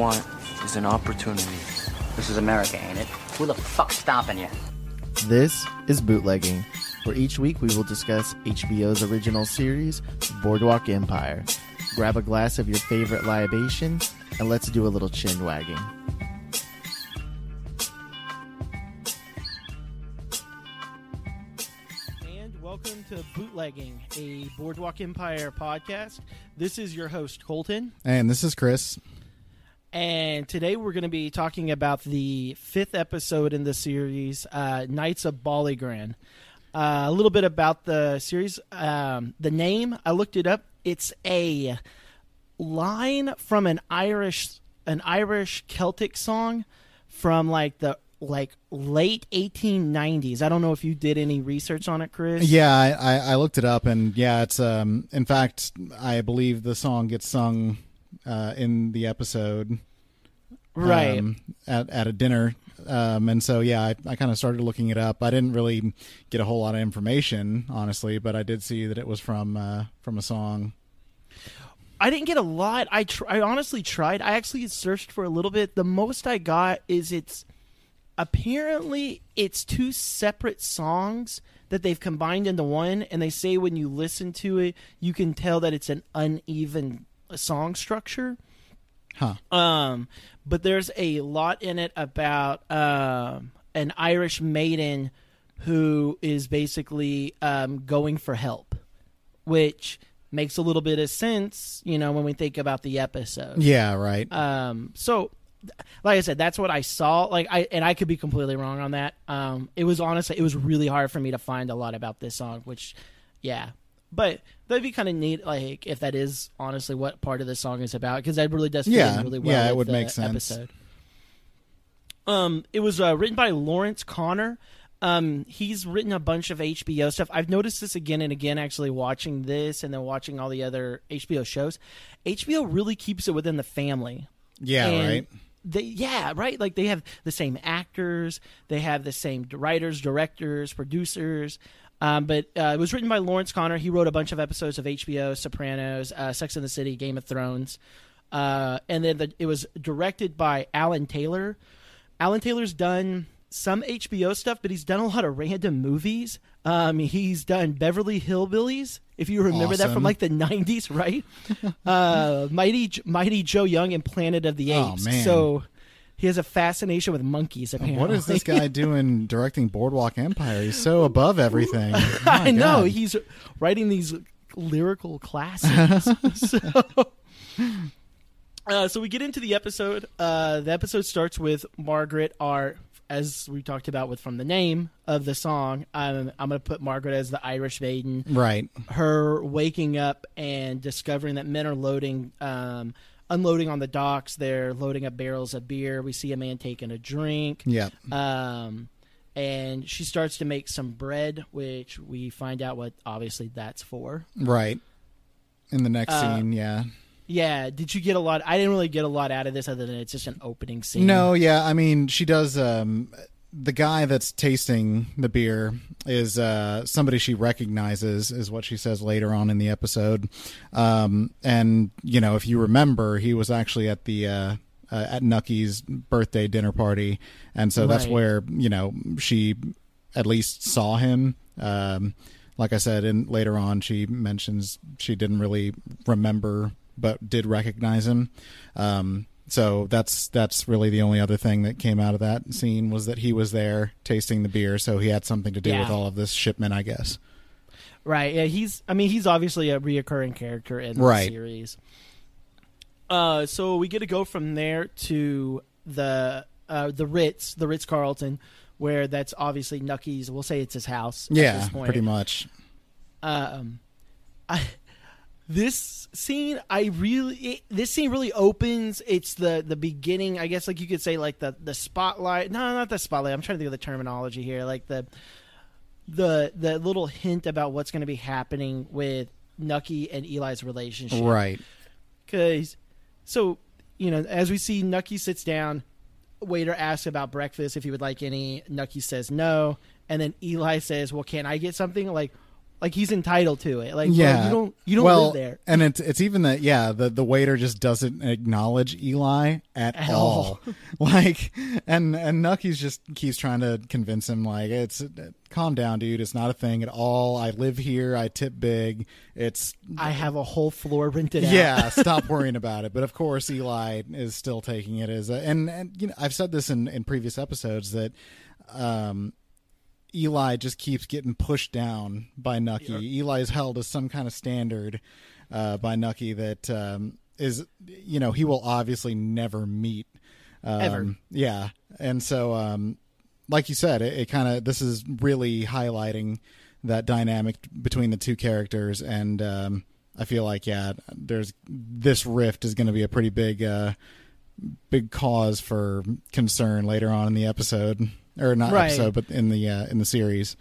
want is an opportunity. This is America, ain't it? Who the fuck's stopping you? This is Bootlegging, where each week we will discuss HBO's original series, Boardwalk Empire. Grab a glass of your favorite libation, and let's do a little chin wagging. And welcome to Bootlegging, a Boardwalk Empire podcast. This is your host, Colton. And this is Chris. And today we're going to be talking about the fifth episode in the series, uh, Nights of Ballygran. Uh, a little bit about the series. Um, the name, I looked it up. It's a line from an Irish an Irish Celtic song from like the like late 1890s. I don't know if you did any research on it, Chris. Yeah, I, I, I looked it up, and yeah, it's um. In fact, I believe the song gets sung uh, in the episode, right? um, at at a dinner. Um, and so yeah, I, I kind of started looking it up. I didn't really get a whole lot of information, honestly, but I did see that it was from uh, from a song. I didn't get a lot. I tr- I honestly tried. I actually searched for a little bit. The most I got is it's apparently it's two separate songs that they've combined into one and they say when you listen to it you can tell that it's an uneven song structure. Huh. Um but there's a lot in it about um an Irish maiden who is basically um, going for help, which makes a little bit of sense, you know, when we think about the episode. Yeah. Right. Um, so, like I said, that's what I saw. Like I and I could be completely wrong on that. Um, it was honestly, it was really hard for me to find a lot about this song. Which, yeah, but that'd be kind of neat. Like if that is honestly what part of the song is about, because that really does fit Yeah, in really well. yeah, it with would the make sense. Episode. Um, it was uh, written by Lawrence Konner. Um, he's written a bunch of HBO stuff. I've noticed this again and again, actually watching this and then watching all the other HBO shows. HBO really keeps it within the family. yeah. And Right. They, yeah, right. Like they have the same actors, they have the same writers, directors, producers. Um, but uh, it was written by Lawrence Konner. He wrote a bunch of episodes of HBO, Sopranos, uh, Sex and the City, Game of Thrones, uh, and then the, it was directed by Alan Taylor. Alan Taylor's done some HBO stuff, but he's done a lot of random movies. Um, he's done Beverly Hillbillies, if you remember that from like the '90s, right? uh, Mighty Mighty Joe Young and Planet of the Oh, Apes. man. So he has a fascination with monkeys. Apparently, What is this guy doing directing Boardwalk Empire? He's so above everything. Oh, I know God. he's writing these lyrical classics. so, uh, so we get into the episode. Uh, the episode starts with Margaret, our as we talked about with from the name of the song. Um, I'm going to put Margaret as the Irish maiden. Right. Her waking up and discovering that men are loading. Um, Unloading on the docks, they're loading up barrels of beer. We see a man taking a drink. Yeah. Um, and she starts to make some bread, which we find out what obviously that's for. Right. In the next Uh, scene, yeah. Yeah, did you get a lot? I didn't really get a lot out of this other than it's just an opening scene. No, yeah, I mean, she does. Um, the guy that's tasting the beer is uh, somebody she recognizes, is what she says later on in the episode. Um, and you know, if you remember, he was actually at the uh, uh, at Nucky's birthday dinner party, and so that's where you know she at least saw him. Um, like I said, and later on, she mentions she didn't really remember, but did recognize him. Um, so that's that's really the only other thing that came out of that scene was that he was there tasting the beer, so he had something to do Yeah. with all of this shipment, I guess. Right. Yeah, he's I mean, he's obviously a reoccurring character in the Right. series. Uh so we get to go from there to the uh the Ritz, the Ritz Carlton, where that's obviously Nucky's we'll say it's his house at Yeah, this point. pretty much. um I this scene I really it, this scene really opens it's the the beginning I guess like you could say like the the spotlight no not the spotlight I'm trying to think of the terminology here like the the the little hint about what's going to be happening with Nucky and Eli's relationship Right. because so you know as we see Nucky sits down waiter asks about breakfast if he would like any Nucky says no and then Eli says well can I get something like Like he's entitled to it. Like yeah, bro, you don't you don't well, live there. and it's it's even that yeah the the waiter just doesn't acknowledge Eli at, At all. like, and and Nucky's just keeps trying to convince him like it's calm down, dude. It's not a thing at all. I live here. I tip big. It's I have a whole floor rented out. yeah. stop worrying about it. But of course, Eli is still taking it as a and and you know I've said this in in previous episodes that um Eli just keeps getting pushed down by Nucky. Eli is held as some kind of standard uh, by Nucky that um, is, you know, he will obviously never meet. Um, Ever. Yeah. And so, um, like you said, it, it kind of, this is really highlighting that dynamic between the two characters. And um, I feel like, yeah, there's this rift is going to be a pretty big, uh, big cause for concern later on in the episode or not Right. episode, but in the uh, in the series.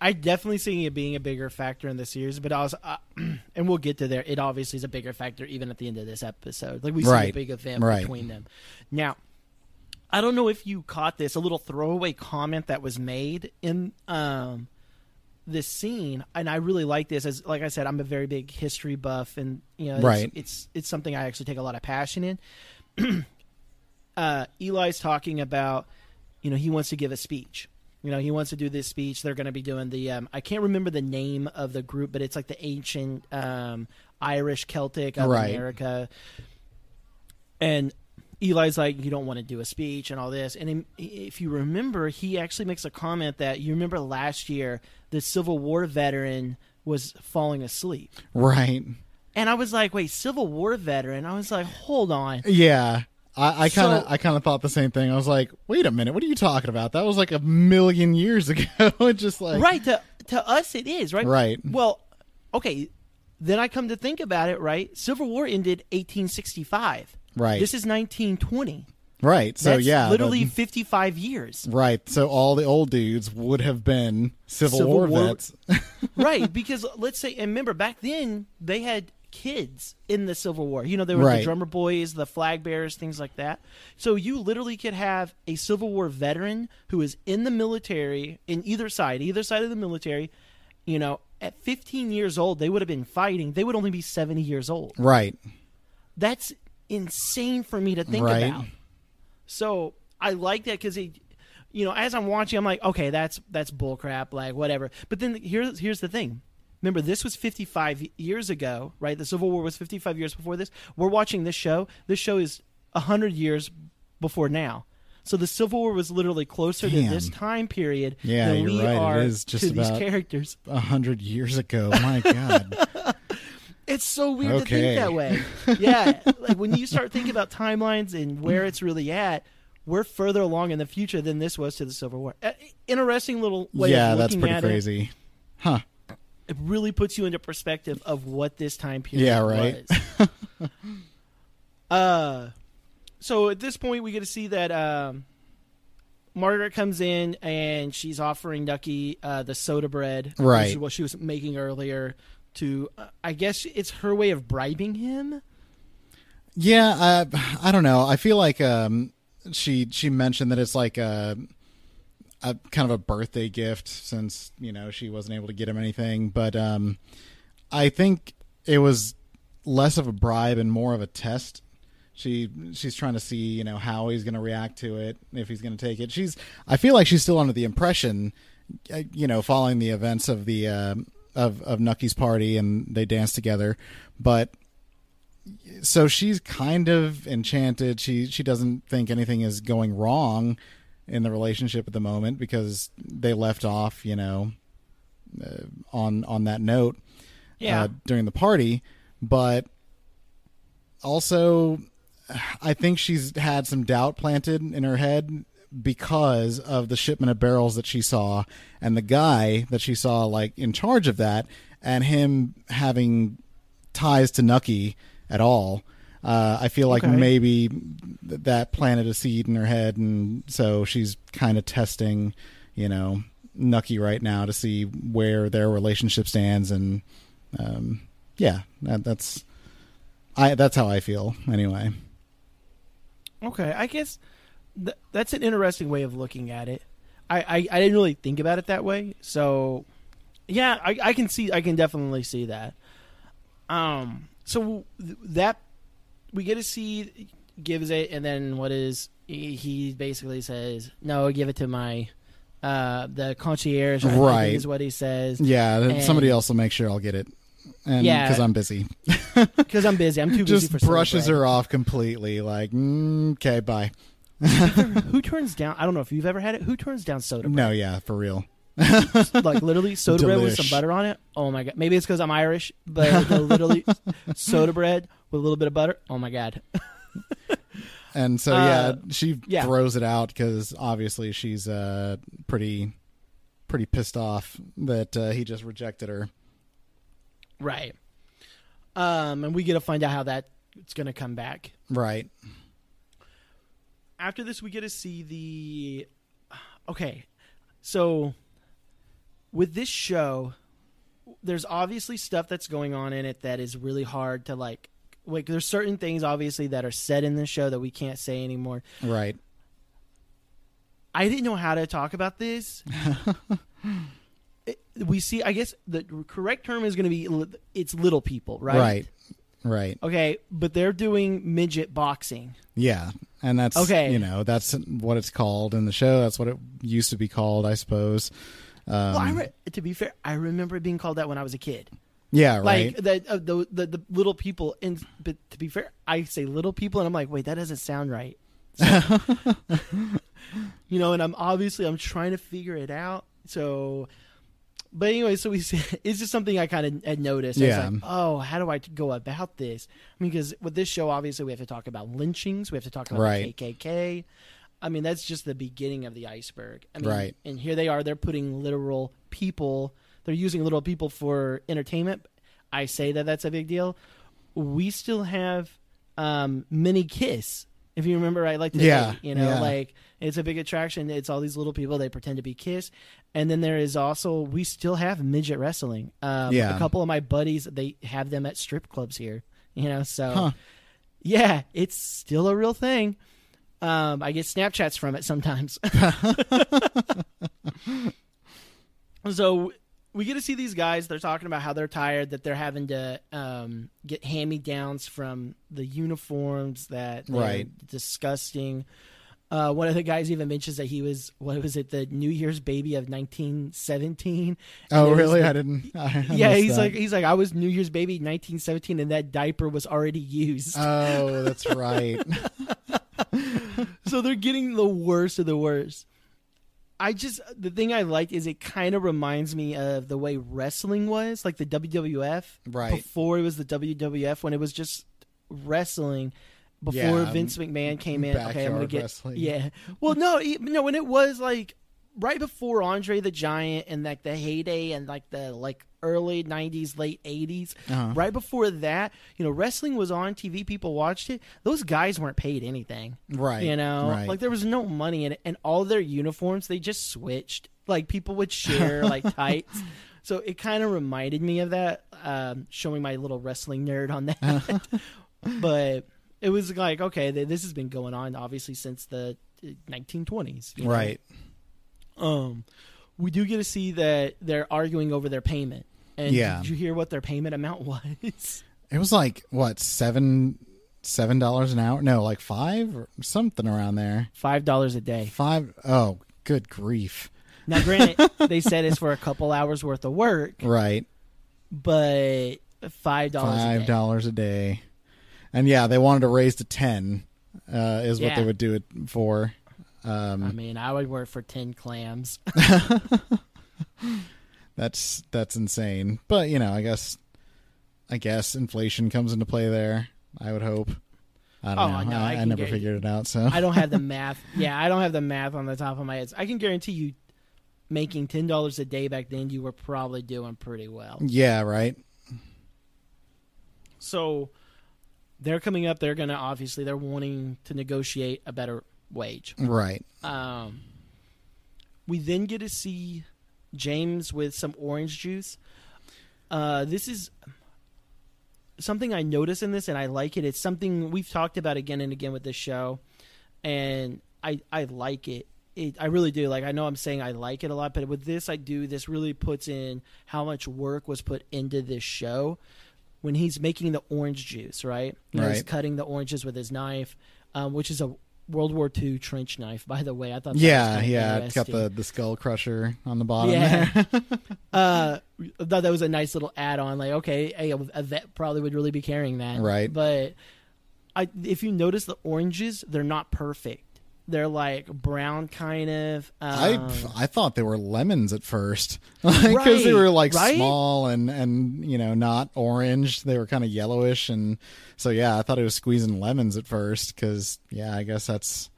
I definitely see it being a bigger factor in the series, but also, uh, and we'll get to there. It obviously is a bigger factor even at the end of this episode. Like we see a big event Right. between them. Now, I don't know if you caught this a little throwaway comment that was made in um, this scene, and I really like this. As like I said, I'm a very big history buff, and you know, it's, Right. it's it's something I actually take a lot of passion in. uh, Eli's talking about, you know, he wants to give a speech. You know, he wants to do this speech. They're going to be doing the. Um, I can't remember the name of the group, but it's like the ancient um, Irish Celtic of Right. America. And Eli's like, you don't want to do a speech and all this. And if you remember, he actually makes a comment that you remember last year the Civil War veteran was falling asleep. Right. And I was like, wait, Civil War veteran? I was like, hold on. Yeah. I, I kind of I kind of thought the same thing. I was like, "Wait a minute, what are you talking about? That was like a million years ago." It's just like right to to us it is right Right. well okay then i come to think about it right civil war ended 1865 Right. this is 1920 right. So That's yeah, literally the- 55 years right. So all the old dudes would have been Civil, Civil War, War- vets. right because let's say and remember back then they had kids in the civil war you know there were Right. the drummer boys the flag bearers things like that so you literally could have a civil war veteran who is in the military in either side either side of the military you know at 15 years old they would have been fighting they would only be 70 years old right. that's insane for me to think Right. about. So I like that because it, you know, as I'm watching, I'm like, okay, that's that's bullcrap, like whatever. But then here's here's the thing. Remember, this was 55 years ago, right? The Civil War was 55 years before this. We're watching this show. This show is 100 years before now. So the Civil War was literally closer to this time period Yeah, than we right. It are is just to these characters. A hundred years ago. My God. It's so weird to think that way. Yeah, like when you start thinking about timelines and where it's really at, we're further along in the future than this was to the Civil War. Uh, interesting little way yeah, of that's looking pretty at crazy. Huh. It. Really puts you into perspective of what this time period Yeah, right. was. uh, so at this point, we get to see that um, Margaret comes in and she's offering Nucky uh, the soda bread, Right. what she was making earlier. To, uh, I guess it's her way of bribing him. Yeah, I, I don't know. I feel like um, she she mentioned that it's like a, a kind of a birthday gift since you know she wasn't able to get him anything. But um, I think it was less of a bribe and more of a test. She she's trying to see you know how he's going to react to it if he's going to take it. She's I feel like she's still under the impression, uh, you know, following the events of the uh, of of Nucky's party and they dance together, but so she's kind of enchanted. She she doesn't think anything is going wrong in the relationship at the moment because they left off, you know, uh, on on that note Yeah. uh, during the party. But also, I think she's had some doubt planted in her head because of the shipment of barrels that she saw and the guy that she saw like in charge of that and him having ties to Nucky at all. Uh, I feel like Okay. maybe th- that planted a seed in her head, and so she's kind of testing, you know, Nucky right now to see where their relationship stands, and um, yeah, that, that's I that's how I feel anyway. Okay, I guess th- that's an interesting way of looking at it. I, I, I didn't really think about it that way, so Yeah, I, I can see. I can definitely see that. Um. So th- that we get to see gives it, and then what is he, he basically says? No, give it to my uh the concierge. I Right. is what he says. Yeah, And- somebody else will make sure I'll get it. And Yeah. because I'm busy, Because I'm busy. I'm too busy just for brushes her off completely. Like, mm, okay, bye. Who turns down? I don't know if you've ever had it. Who turns down soda bread? No, yeah, for real. like literally soda bread with some butter on it. Oh my god! Maybe it's because I'm Irish, but literally soda bread with a little bit of butter. Oh my god! And so Uh, yeah, she yeah. throws it out because obviously she's uh pretty pretty pissed off that uh, he just rejected her. Right. Um, and we get to find out how that it's going to come back. Right. After this, we get to see the. Okay, so with this show, there's obviously stuff that's going on in it that is really hard to like. Like, there's certain things obviously that are said in the show that we can't say anymore. Right. I didn't know how to talk about this. It- we see, I guess the correct term is going to be it's little people, right? Right. Right. Okay, but they're doing midget boxing. Yeah. And that's Okay. you know, that's what it's called in the show. That's what it used to be called, I suppose. Um, well, I re- to be fair, I remember it being called that when I was a kid. Yeah, right. Like the, uh, the the the little people, and but to be fair, I say little people, and I'm like, wait, that doesn't sound right. So- you know, and I'm obviously I'm trying to figure it out. So, but anyway, so we it's just something I kind of had noticed. Yeah. like, oh, how do I go about this? I mean, because with this show, obviously, we have to talk about lynchings. We have to talk about Right. the KKK. I mean, that's just the beginning of the iceberg. I mean, Right. And here they are. They're putting literal people. They're using little people for entertainment. I say that that's a big deal. We still have um, Mini Kiss. If you remember, I like to Yeah, you know, yeah. like it's a big attraction. It's all these little people. They pretend to be Kiss, and then there is also we still have midget wrestling. Um, Yeah. a couple of my buddies they have them at strip clubs here. You know, so Huh. yeah, it's still a real thing. Um, I get Snapchats from it sometimes. so we get to see these guys. They're talking about how they're tired, that they're having to um, get hand me downs from the uniforms, that Right. disgusting. Uh, one of the guys even mentions that he was what was it the New Year's baby of 1917. Oh, really? the- I didn't. I yeah, he's that. like he's like I was New Year's baby 1917, and that diaper was already used. Oh, that's right. so they're getting the worst of the worst. I just the thing I like is it kind of reminds me of the way wrestling was, like the WWF Right. before it was the WWF when it was just wrestling. Before Yeah, Vince McMahon came in, okay, I'm gonna get wrestling. yeah. Well, no, no, when it was like right before Andre the Giant and like the heyday and like the like early '90s, late '80s, Uh-huh. right before that, you know, wrestling was on TV. People watched it. Those guys weren't paid anything. Right. You know, Right. like there was no money in it, and all their uniforms they just switched. Like people would share like tights, so it kind of reminded me of that. Um, showing my little wrestling nerd on that, but it was like okay, th- this has been going on obviously since the uh, 1920s. you know? right. Um, we do get to see that they're arguing over their payment. And Yeah. did you hear what their payment amount was? It was like what seven seven dollars an hour? No, like five or something around there. Five dollars a day. Five oh good grief. Now, granted, they said it's for a couple hours worth of work, Right. but five dollars. Five dollars a day. And yeah, they wanted to raise to ten, uh, is what they would do it for. Um I mean, I would work for ten clams. that's that's insane. But you know, I guess I guess inflation comes into play there. I would hope. I don't Oh, know. no, I, I I never figured it out. So I don't have the math. Yeah, I don't have the math on the top of my head. I can guarantee you, making ten dollars a day back then, you were probably doing pretty well. yeah, right. So they're coming up. They're gonna obviously they're wanting to negotiate a better wage. Right. Um, we then get to see James with some orange juice. Uh, this is something I notice in this, and I like it. It's something we've talked about again and again with this show, and I I like it. it, I really do. Like I know I'm saying I like it a lot, but with this I do. This really puts in how much work was put into this show. When he's making the orange juice, right? You know, He's cutting the oranges with his knife, um, which is a World War II trench knife, by the way. I thought. That Yeah, was yeah. It's got the the skull crusher on the bottom Yeah. there. uh, I thought that was a nice little add-on. Like, okay, hey, a vet probably would really be carrying that, Right. But I, if you notice the oranges, they're not perfect. They're like brown, kind of. Um, I I thought they were lemons at first because they Right, were like right? small and and you know not orange. They were kind of yellowish and so yeah, I thought it was squeezing lemons at first because yeah, I guess that's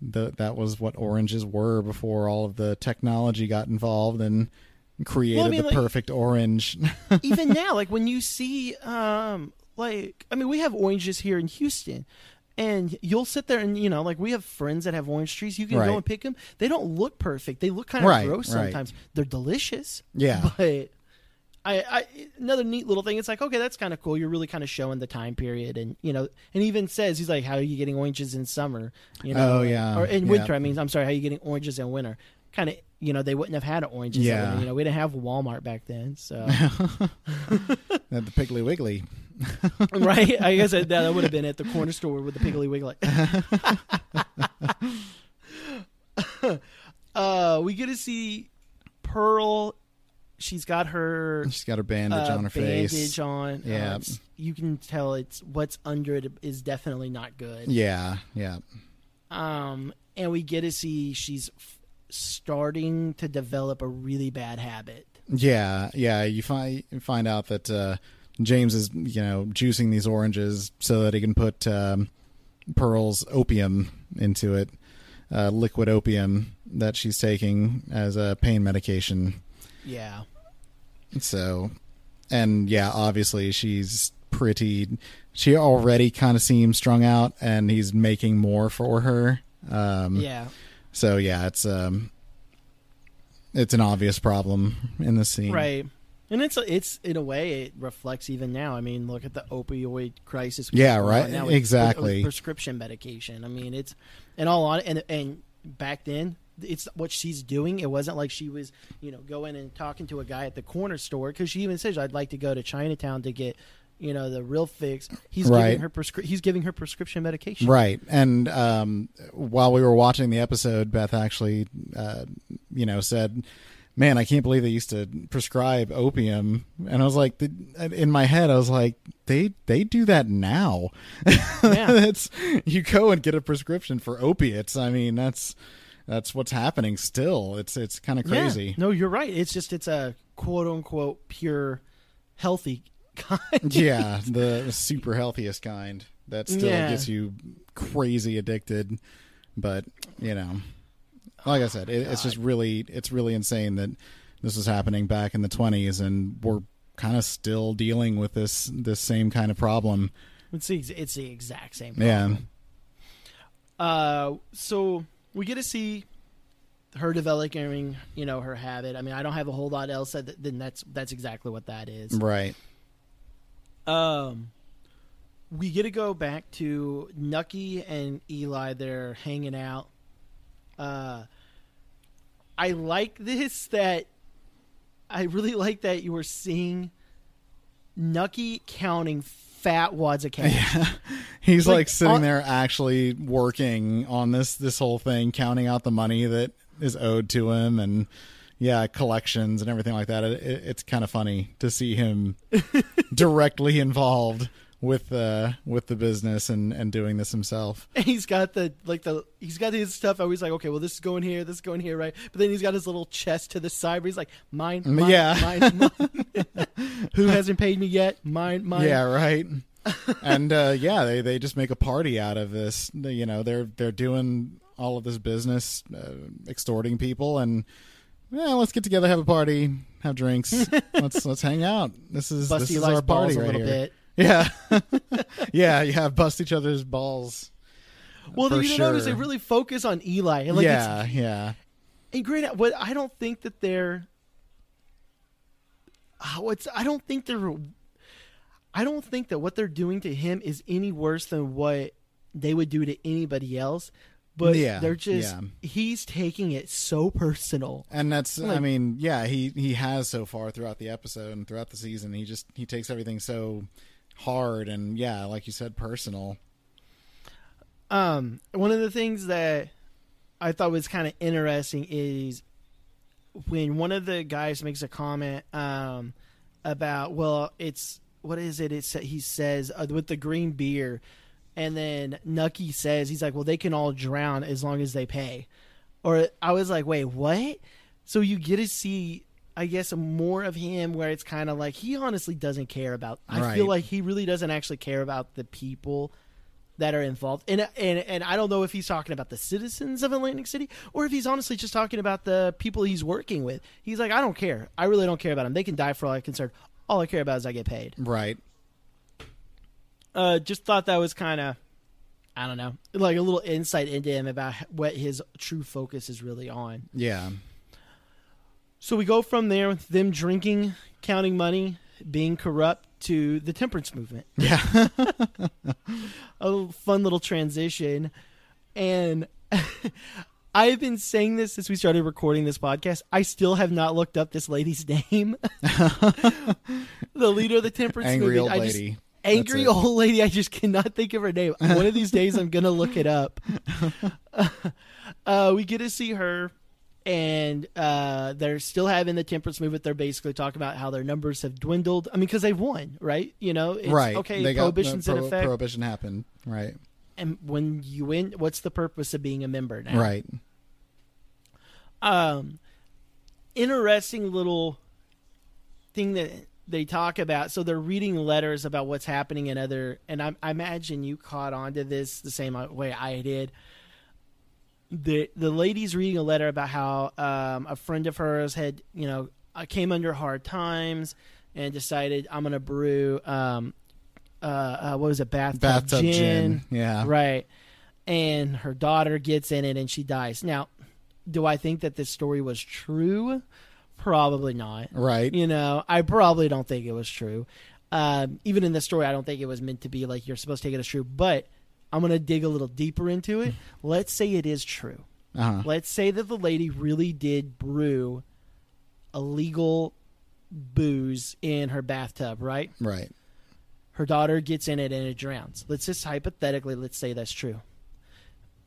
the that was what oranges were before all of the technology got involved and created mean, the like- perfect orange. even now, like when you see, um, like I mean, we have oranges here in Houston, and you'll sit there and you know, like we have friends that have orange trees. You can Right. go and pick them. They don't look perfect. They look kind of Right, gross right. sometimes. They're delicious. Yeah. but. I, I another neat little thing. It's like okay, that's kind of cool. You're really kind of showing the time period, and you know, and he even says he's like, "How are you getting oranges in summer?" You know, Oh, yeah, or in yeah. winter. I mean, I'm sorry, how are you getting oranges in winter? Kind of, you know, they wouldn't have had oranges. in Yeah. winter. you know, we didn't have Walmart back then, so the Piggly Wiggly. right? I guess that, that would have been at the corner store with the Piggly Wiggly. uh, we get to see Pearl. She's got her She's got her bandage uh, on her bandage face. on. Uh, Yeah. you can tell it's what's under it is definitely not good. Yeah, yeah. Um, and we get to see she's f- starting to develop a really bad habit. Yeah, yeah. You find you find out that uh, James is you know juicing these oranges so that he can put um, Pearl's opium into it, uh, liquid opium that she's taking as a pain medication. Yeah. So, and yeah, obviously she's pretty. She already kind of seems strung out, and he's making more for her. Um, Yeah. So yeah, it's um, it's an obvious problem in the scene. Right. And it's it's in a way it reflects even now. I mean, look at the opioid crisis. Yeah, right. now with- Exactly. with prescription medication. I mean, it's and all on and and back then it's what she's doing. It wasn't like she was, you know, going and talking to a guy at the corner store because she even says, "I'd like to go to Chinatown to get, you know, the real fix." He's Right. giving her prescri- he's giving her prescription medication. Right. And um, while we were watching the episode, Beth actually, uh, you know, said, "Man, I can't believe they used to prescribe opium." And I was like, in my head, I was like, "They they do that now. Yeah. that's you go and get a prescription for opiates. I mean, that's that's what's happening still. It's it's kind of Yeah. crazy. No, you're right. It's just it's a quote unquote pure healthy kind. yeah, the super healthiest kind that still Yeah. gets you crazy addicted. But you know, like I said, it, it's just really it's really insane that this was happening back in the twenties, and we're kind of still dealing with this this same kind of problem. It's the, it's the exact same. Yeah. Uh, so we get to see her developing, you know, her habit. I mean, I don't have a whole lot else. That, then that's that's exactly what that is. right. Um, we get to go back to Nucky and Eli. They're hanging out. Uh, I like this that I really like that you were seeing Nucky counting fat wads of cash. Yeah. He's Like, like, sitting on- there actually working on this this whole thing, counting out the money that is owed to him, and yeah, collections and everything like that. It, it, it's kind of funny to see him directly involved with uh with the business and and doing this himself. And he's got the like the he's got his stuff. I was like, okay, well, this is going here, this is going here, right? But then he's got his little chest to the side. Where he's like, mine, mine Yeah. mine, mine. Who hasn't paid me yet? Mine, mine. Yeah, right. and uh, yeah, they they just make a party out of this. You know, they're they're doing all of this business, uh, extorting people, and yeah, let's get together, have a party, have drinks, let's let's hang out. This is Bust this is our party a right little here. bit. Yeah, yeah, yeah. Bust each other's balls. Well, For you notice they really focus on Eli. And like yeah, it's, yeah, and great. What I don't think that they're. Uh, what's I don't think they're. I don't think that what they're doing to him is any worse than what they would do to anybody else. but Yeah, they're just yeah. he's taking it so personal. and that's i Like- mean yeah he he has so far throughout the episode and throughout the season he just he takes everything so hard and yeah like you said personal Um, one of the things that I thought was kind of interesting is when one of the guys makes a comment um, about, well, it's what is it? It's he says uh, with the green beer, and then Nucky says he's like, well, they can all drown as long as they pay. Or I was like, wait, what? So you get to see. I guess more of him where it's kind of like he honestly doesn't care about. I feel like he really doesn't actually care about the people that are involved. And and and I don't know if he's talking about the citizens of Atlantic City or if he's honestly just talking about the people he's working with. He's like, I don't care. I really don't care about them. They can die for all I'm concerned. All I care about is I get paid. right Uh, just thought that was kind of, I don't know, like a little insight into him about what his true focus is really on. yeah So we go from there with them drinking, counting money, being corrupt to the temperance movement. yeah a little fun little transition. And I've been saying this since we started recording this podcast. I still have not looked up this lady's name. the leader of the temperance angry movement. old just- lady angry That's it. old lady. I just cannot think of her name. One of these days, I'm gonna look it up. uh, we get to see her, and uh, they're still having the temperance movement. They're basically talking about how their numbers have dwindled. I mean, because they've won, right? You know, it's, right Okay, they got prohibition's the in effect, prohibition happened right and when you win, what's the purpose of being a member now? right um interesting little thing that they talk about so they're reading letters about what's happening in other and I, I imagine you caught on to this the same way i did the the lady's reading a letter about how um, a friend of hers had you know uh, came under hard times and decided i'm gonna brew um uh, uh what was it bathtub, bathtub gin, gin yeah Right. And her daughter gets in it and she dies. Now, do I think that this story was true? Probably not. right You know, I probably don't think it was true. Um, even in the story, I don't think it was meant to be like you're supposed to take it as true. But I'm going to dig a little deeper into it. Let's say it is true. uh-huh Let's say that the lady really did brew illegal booze in her bathtub, right? right her daughter gets in it and it drowns. Let's just hypothetically, let's say that's true.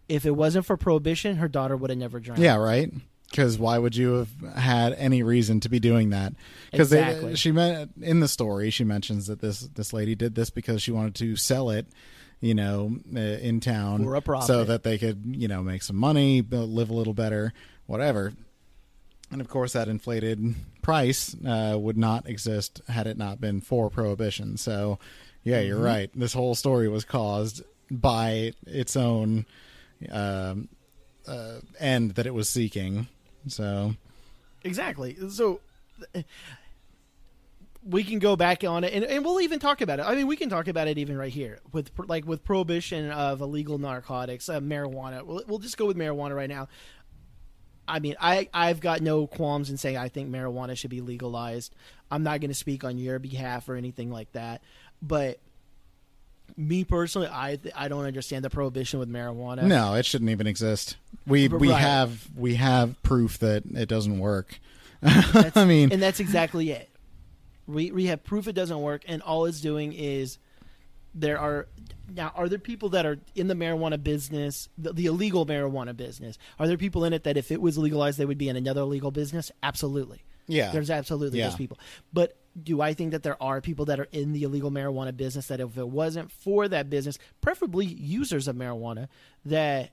If it wasn't for prohibition, her daughter would have never drowned. Yeah, right. Because why would you have had any reason to be doing that? Because Exactly. she meant in the story she mentions that this this lady did this because she wanted to sell it, you know, uh, in town For a profit. so that they could you know make some money, live a little better, whatever. And of course, that inflated price uh, would not exist had it not been for prohibition. So, yeah, you're Mm-hmm. right. This whole story was caused by its own um, uh, end that it was seeking. So, Exactly. So uh, we can go back on it and, and we'll even talk about it. I mean, we can talk about it even right here with like with prohibition of illegal narcotics, uh, marijuana. We'll, we'll just go with marijuana right now. I mean, I I've got no qualms in saying I think marijuana should be legalized. I'm not going to speak on your behalf or anything like that, but me personally, I I don't understand the prohibition with marijuana. no, it shouldn't even exist. We we have we have proof that it doesn't work. I mean, and that's exactly it. We we have proof it doesn't work, and all it's doing is there are now are there people that are in the marijuana business, the, the illegal marijuana business? Are there people in it that if it was legalized, they would be in another legal business? Absolutely. yeah, There's absolutely Yeah. those people. But do I think that there are people that are in the illegal marijuana business that if it wasn't for that business, preferably users of marijuana, that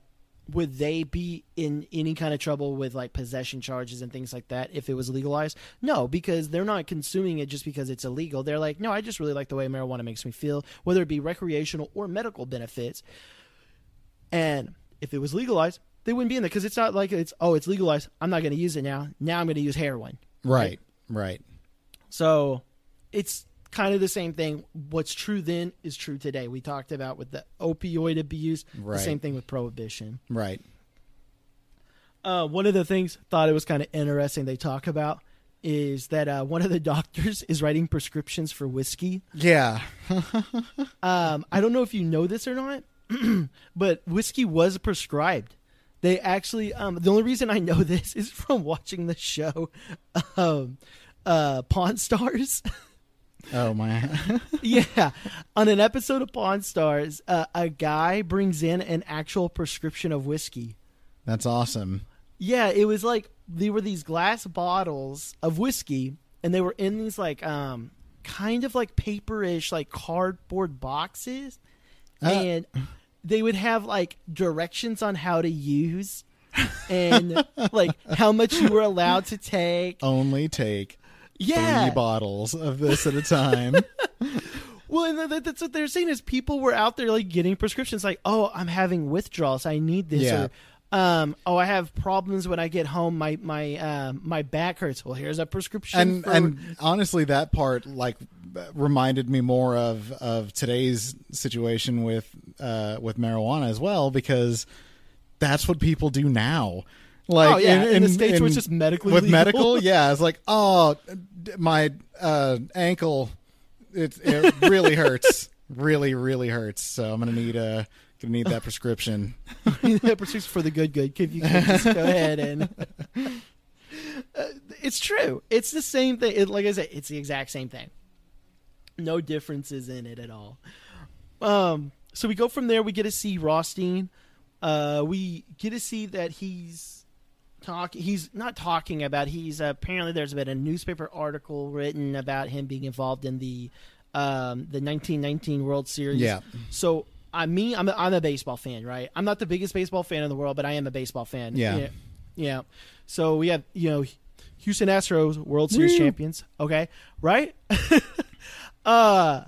would they be in any kind of trouble with like possession charges and things like that if it was legalized? No, because they're not consuming it just because it's illegal. They're like, no, I just really like the way marijuana makes me feel, whether it be recreational or medical benefits. And if it was legalized, they wouldn't be in there because it's not like it's oh, it's legalized. I'm not going to use it now. Now I'm going to use heroin. right, right, So it's kind of the same thing. What's true then is true today. We talked about with the opioid abuse, Right. the same thing with prohibition. right. Uh, one of the things thought it was kind of interesting they talk about is that uh, one of the doctors is writing prescriptions for whiskey. Yeah, Um, I don't know if you know this or not, but whiskey was prescribed They actually, um, the only reason I know this is from watching the show, um, uh, Pawn Stars. Oh my! yeah, on an episode of Pawn Stars, uh, a guy brings in an actual prescription of whiskey. That's awesome. Yeah, it was like they were these glass bottles of whiskey, and they were in these like um kind of like paperish like cardboard boxes, Uh. and they would have like directions on how to use and like how much you were allowed to take. Only take yeah, three bottles of this at a time. Well, and that, that's what they're saying is people were out there like getting prescriptions, like, oh, I'm having withdrawals, I need this, Yeah. or um, oh, I have problems when I get home, my my um, my back hurts. Well, here's a prescription. and for... and honestly, that part like reminded me more of of today's situation with uh, with marijuana as well because that's what people do now. Like Oh, yeah, in the States where it's just medically with legal. medical, yeah, it's like oh, my uh, ankle, it it really hurts, really really hurts. So I'm gonna need a gonna need that prescription. that prescription for the good good. If you can just go ahead and. Uh, it's true. It's the same thing. It, like I said, it's the exact same thing. No differences in it at all. Um, so we go from there. We get to see Rothstein. Uh, we get to see that he's talk. He's not talking about. He's apparently there's been a newspaper article written about him being involved in the um, the 1919 World Series. Yeah. So I me, I'm a, I'm a baseball fan, right? I'm not the biggest baseball fan in the world, but I am a baseball fan. Yeah. Yeah. yeah. So we have you know Houston Astros World Series Woo. champions. Okay, right? uh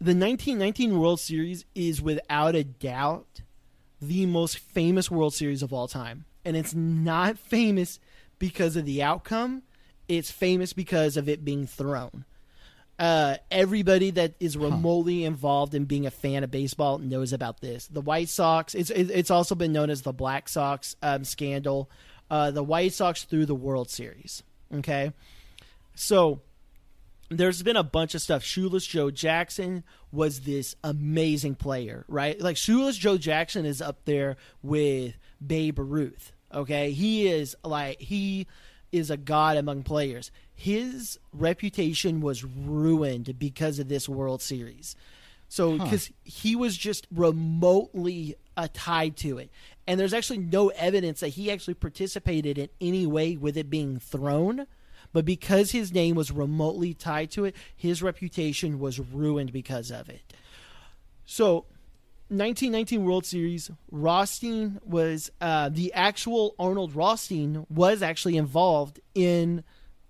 the 1919 World Series is without a doubt the most famous World Series of all time. And it's not famous because of the outcome, it's famous because of it being thrown. Uh, everybody that is remotely involved in being a fan of baseball knows about this. The White Sox, it's it's also been known as the Black Sox um, scandal. Uh, the White Sox through the World Series. Okay, so there's been a bunch of stuff. Shoeless Joe Jackson was this amazing player, right? Like Shoeless Joe Jackson is up there with Babe Ruth. Okay, he is like he is a god among players. His reputation was ruined because of this World Series. So because he was just remotely uh, tied to it, and there's actually no evidence that he actually participated in any way with it being thrown. But because his name was remotely tied to it, his reputation was ruined because of it. So, 1919 World Series, Rothstein was uh, the actual Arnold Rothstein was actually involved in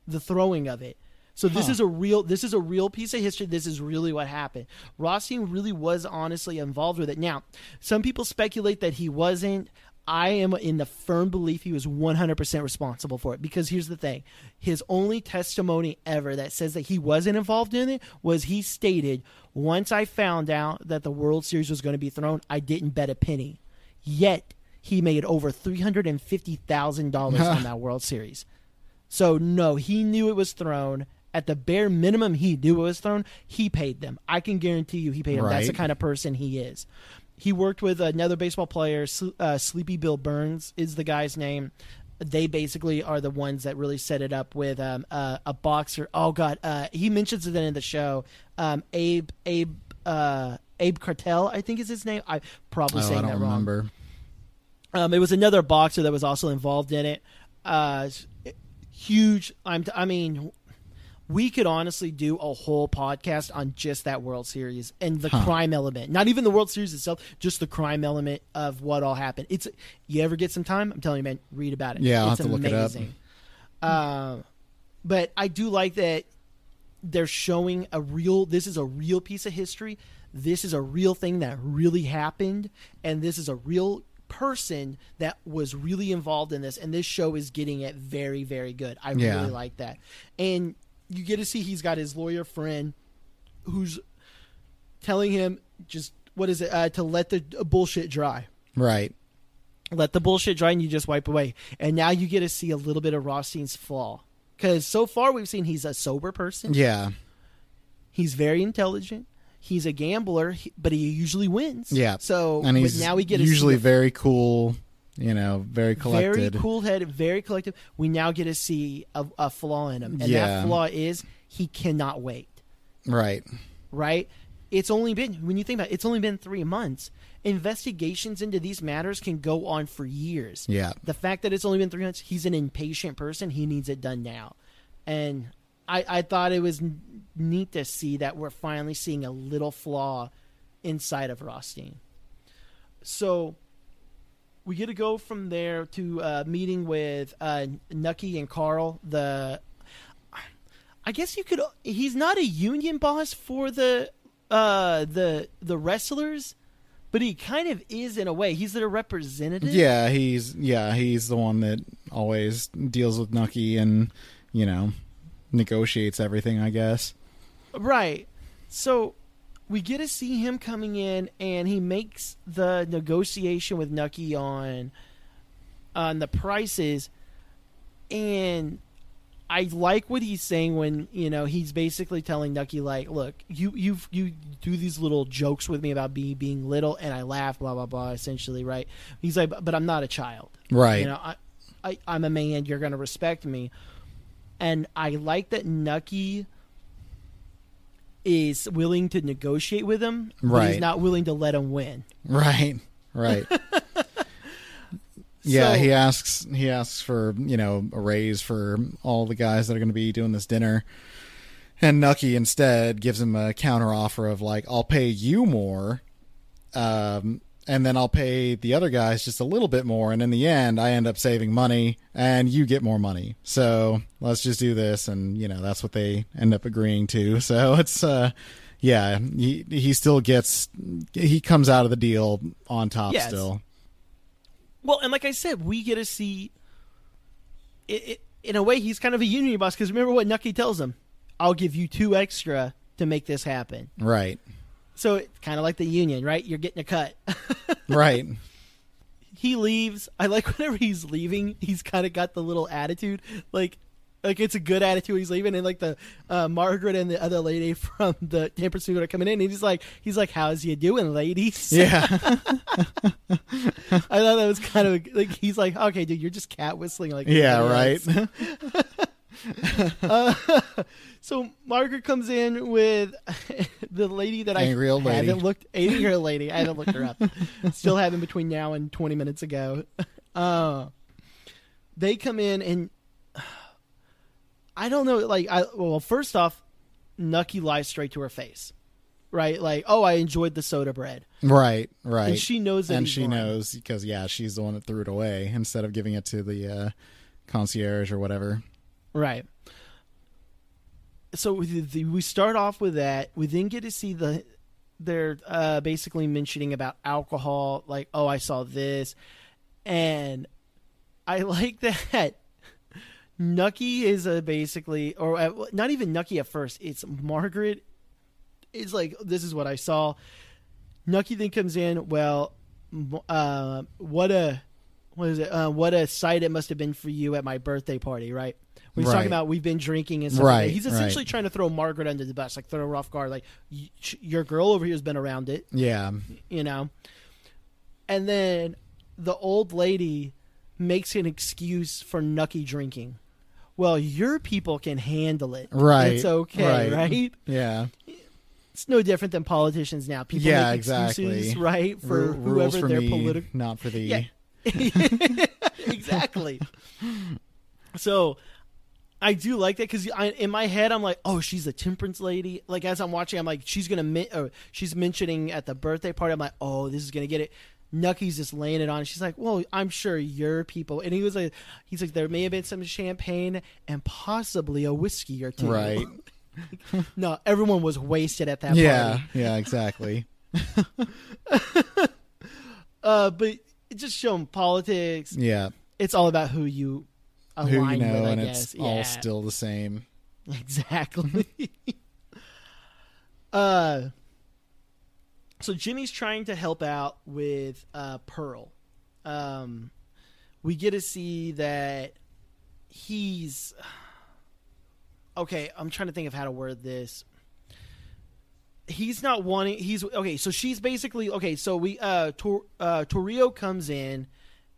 the throwing of it. So this Huh. is a real this is a real piece of history. This is really what happened. Rothstein really was honestly involved with it. Now, some people speculate that he wasn't. I am in the firm belief he was 100% responsible for it because here's the thing. His only testimony ever that says that he wasn't involved in it was he stated, "Once I found out that the World Series was going to be thrown, I didn't bet a penny." Yet, he made over $350,000 on that World Series. So no, he knew it was thrown. At the bare minimum, he knew it was thrown. He paid them. I can guarantee you, he paid them. That's the kind of person he is. He worked with another baseball player, uh, Sleepy Bill Burns is the guy's name. They basically are the ones that really set it up with um, uh, a boxer. Oh God, uh, he mentions it in the show. Um, Abe Abe uh, Abe Cartel, I think is his name. I probably Oh, saying I don't that wrong. remember. Um, it was another boxer that was also involved in it. Uh, huge. I'm. I mean, we could honestly do a whole podcast on just that World Series and the Huh. crime element. Not even the World Series itself, just the crime element of what all happened. It's. You ever get some time? I'm telling you, man, read about it. Yeah, I'll it's have to look it up. amazing. Uh, but I do like that they're showing a real this is a real piece of history this is a real thing that really happened and this is a real person that was really involved in this and this show is getting it very very good i Yeah. really like that and you get to see he's got his lawyer friend who's telling him just what is it uh, to let the bullshit dry Right. let the bullshit dry and you just wipe away. And now you get to see a little bit of Rothstein's flaw. Because so far we've seen he's a sober person. Yeah. He's very intelligent. He's a gambler, but he usually wins. Yeah. So and he's now we get usually very cool You know, very collected. Very cool headed, very collective. We now get to see a, a flaw in him. And Yeah. that flaw is he cannot wait. Right. right? It's only been when you think about it, it's only been three months. Investigations into these matters can go on for years. Yeah. The fact that it's only been three months, he's an impatient person. He needs it done now, and I, I thought it was neat to see that we're finally seeing a little flaw inside of Rothstein. So we get to go from there to uh, meeting with uh, Nucky and Carl. The I guess you could. He's not a union boss for the uh, the the wrestlers, but he kind of is in a way. He's their representative. Yeah, he's yeah, he's the one that always deals with Nucky and, you know, negotiates everything, I guess. Right. So we get to see him coming in, and he makes the negotiation with Nucky on on the prices, and I like what he's saying when you know he's basically telling Nucky like, look, you you you do these little jokes with me about me being little, and I laugh, blah blah blah. Essentially, right? He's like, but I'm not a child. Right. You know, I, I I'm a man. You're gonna respect me, and I like that Nucky is willing to negotiate with him, but Right. he's not willing to let him win. Right. Right. yeah, So- he asks he asks for, you know, a raise for all the guys that are going to be doing this dinner. And Nucky instead gives him a counter offer of like, I'll pay you more, um, and then I'll pay the other guys just a little bit more, and in the end, I end up saving money, and you get more money. So let's just do this, and you know that's what they end up agreeing to. So it's, uh, yeah, he he still gets he comes out of the deal on top Yes. still. Well, and like I said, we get to see. It, it, in a way, he's kind of a union boss because remember what Nucky tells him: "I'll give you two extra to make this happen." Right, So it's kind of like the union, right? You're getting a cut. right, he leaves. I like whenever he's leaving, he's kind of got the little attitude, like, like it's a good attitude. He's leaving, and like the uh, Margaret and the other lady from the Ten Pursuit are coming in, and he's like, he's like, "How's you doing, ladies?" yeah, I thought that was kind of like he's like, "Okay, dude, you're just cat whistling like yeah, right, else." Uh, so Margaret comes in with the lady that Angry I old lady. haven't looked angry old lady. I haven't looked her up. Still haven't between now and twenty minutes ago. Uh, they come in and I don't know. Like, I well, first off, Nucky lies straight to her face, right? Like, oh, I enjoyed the soda bread, right, right. and she knows that, and she lying. knows because yeah, she's the one that threw it away instead of giving it to the uh, concierge or whatever. Right. So the, the, we start off with that. We then get to see the they're uh, basically mentioning about alcohol, like, oh, I saw this, and I like that. Nucky is a basically, or uh, not even Nucky at first. It's Margaret. Is like this is what I saw. Nucky then comes in. Well, uh, what a what is it? Uh, what a sight it must have been for you at my birthday party, right? When he's Right. talking about we've been drinking and stuff. like. Right, He's essentially right. trying to throw Margaret under the bus, like throw her off guard. Like your girl over here has been around it, Yeah, you know. And then the old lady makes an excuse for Nucky drinking. Well, your people can handle it. Right, It's okay, right. yeah, It's no different than politicians now. People Yeah, make excuses, exactly. right, for rules whoever for their political not for the. Yeah. exactly. so I do like that because in my head I'm like, oh, she's a temperance lady. Like as I'm watching, I'm like, she's gonna, mi- or she's mentioning at the birthday party. I'm like, oh, this is gonna get it. Nucky's just laying it on. She's like, well, I'm sure your people. And he was like, he's like, there may have been some champagne and possibly a whiskey or two. Right. no, everyone was wasted at that Yeah, party. yeah, exactly. Uh, but just showing politics. Yeah, It's all about who you who you know, with, and it's all still the same. Exactly. uh so Jimmy's trying to help out with uh Pearl. Um we get to see that he's Okay, I'm trying to think of how to word this. He's not wanting he's okay, so she's basically okay, so we uh Tor, uh Torrio comes in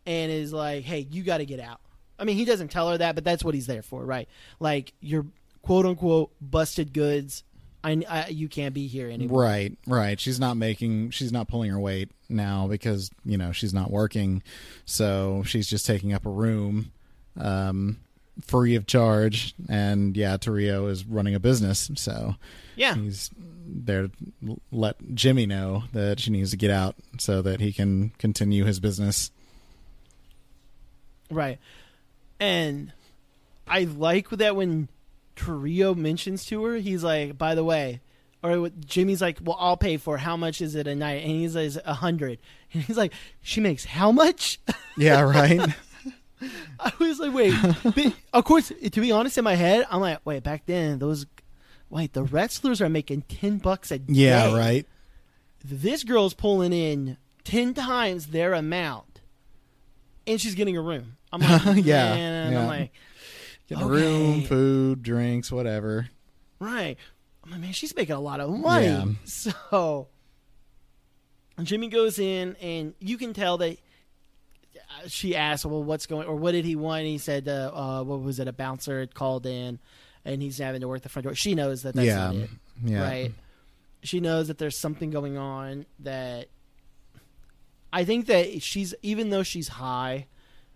and is like, "Hey, you got to get out." I mean, he doesn't tell her that, but that's what he's there for, right? Like you're quote unquote busted goods. I, I you can't be here anymore. Right, right. She's not making, she's not pulling her weight now because you know she's not working, so she's just taking up a room, um, free of charge. And yeah, Torrio is running a business, so Yeah, he's there to let Jimmy know that she needs to get out so that he can continue his business. Right. And I like that when Torrio mentions to her, he's like, by the way, or what- Jimmy's like, well, I'll pay for it. how much is it a night? And he's like, a hundred. And he's like, she makes how much? Yeah, right. I was like, wait. But of course, to be honest, in my head, I'm like, wait, back then, those, wait, the wrestlers are making 10 bucks a day. yeah, right. This girl's pulling in 10 times their amount. And she's getting a room. I'm like, Yeah, man, yeah. I'm like, Getting Okay. room, food, drinks, whatever. Right. I'm like, man, she's making a lot of money. Yeah. So Jimmy goes in, and you can tell that uh, she asked, "Well, what's going? Or what did he want?" And he said, uh, uh, "What was it? A bouncer had called in, and he's having to work the front door." She knows that that's yeah, not it, yeah. right? She knows that there's something going on that. I think that she's even though she's high,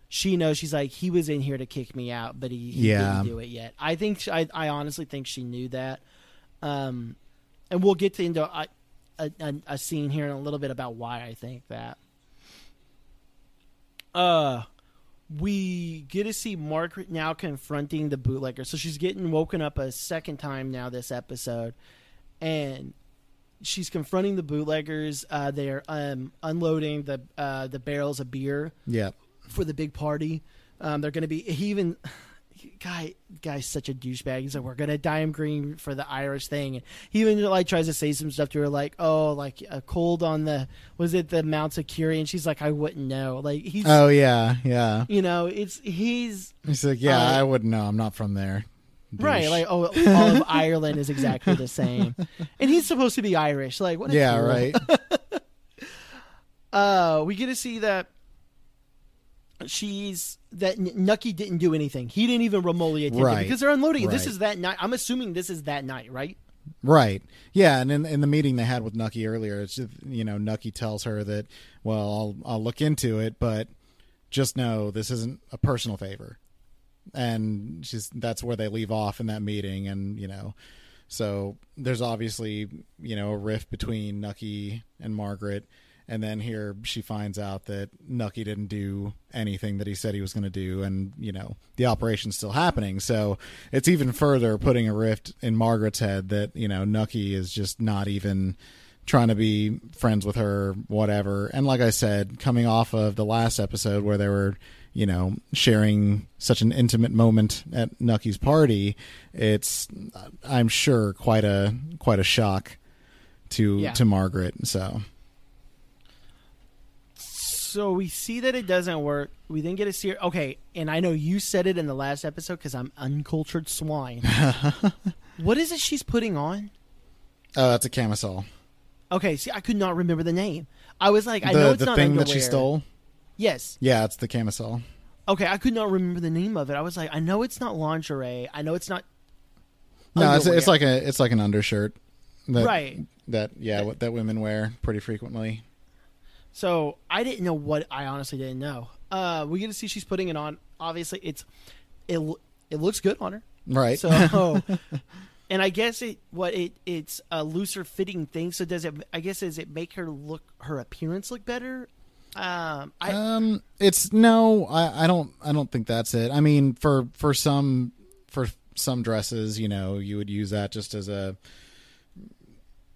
she knows she's like he was in here to kick me out, but he, he Yeah. didn't do it yet. I think she- I I honestly think she knew that, um, and we'll get to into a, a, a, a scene here in a little bit about why I think that. Uh, we get to see Margaret now confronting the bootlegger, so she's getting woken up a second time now this episode, and she's confronting the bootleggers. Uh, they're um, unloading the uh, the barrels of beer yeah. For the big party. Um, they're going to be. He even guy guy's such a douchebag. He's like, we're going to dye him green for the Irish thing. And he even like tries to say some stuff to her, like, oh, like a cold on the was it the Mount Security? And she's like, I wouldn't know. Like he's, Oh yeah, yeah. you know, it's he's He's like, yeah, Uh, I wouldn't know. I'm not from there. right. Like oh, all of Ireland is exactly the same, and he's supposed to be Irish. Like what? Yeah, fool. right. uh we get to see that she's that Nucky didn't do anything. He didn't even remotely attempt it Right. because they're unloading. it. This is that night. I'm assuming this is that night, right? Right. Yeah, and in in the meeting they had with Nucky earlier, it's just, you know Nucky tells her that well I'll I'll look into it, but just know this isn't a personal favor, and she's that's where they leave off in that meeting, and you know, so there's obviously you know a rift between Nucky and Margaret. And then here she finds out that Nucky didn't do anything that he said he was going to do, and you know the operation's still happening. So it's even further putting a rift in Margaret's head that you know Nucky is just not even trying to be friends with her, whatever. And like I said, coming off of the last episode where they were, you know, sharing such an intimate moment at Nucky's party, it's I'm sure quite a quite a shock to Yeah. to Margaret. So So we see that it doesn't work. We then get to see her. Okay, and I know you said it in the last episode because I'm uncultured swine. what is it she's putting on? oh, that's a camisole. Okay, see, I could not remember the name. I was like, I the know it's the not thing that she underwear. stole. Yes. Yeah, it's the camisole. Okay, I could not remember the name of it. I was like, I know it's not lingerie. I know it's not. No, it's, it's like a it's like an undershirt. That, Right. That yeah, what that women wear pretty frequently. So I didn't know what I honestly didn't know. Uh, we get to see she's putting it on. Obviously, it's it it looks good on her. Right. So, and I guess it what it it's a looser fitting thing. So does it? I guess does it make her look her appearance look better? Um, I um, it's no, I, I don't, I don't think that's it. I mean, for for some for some dresses, you know, you would use that just as a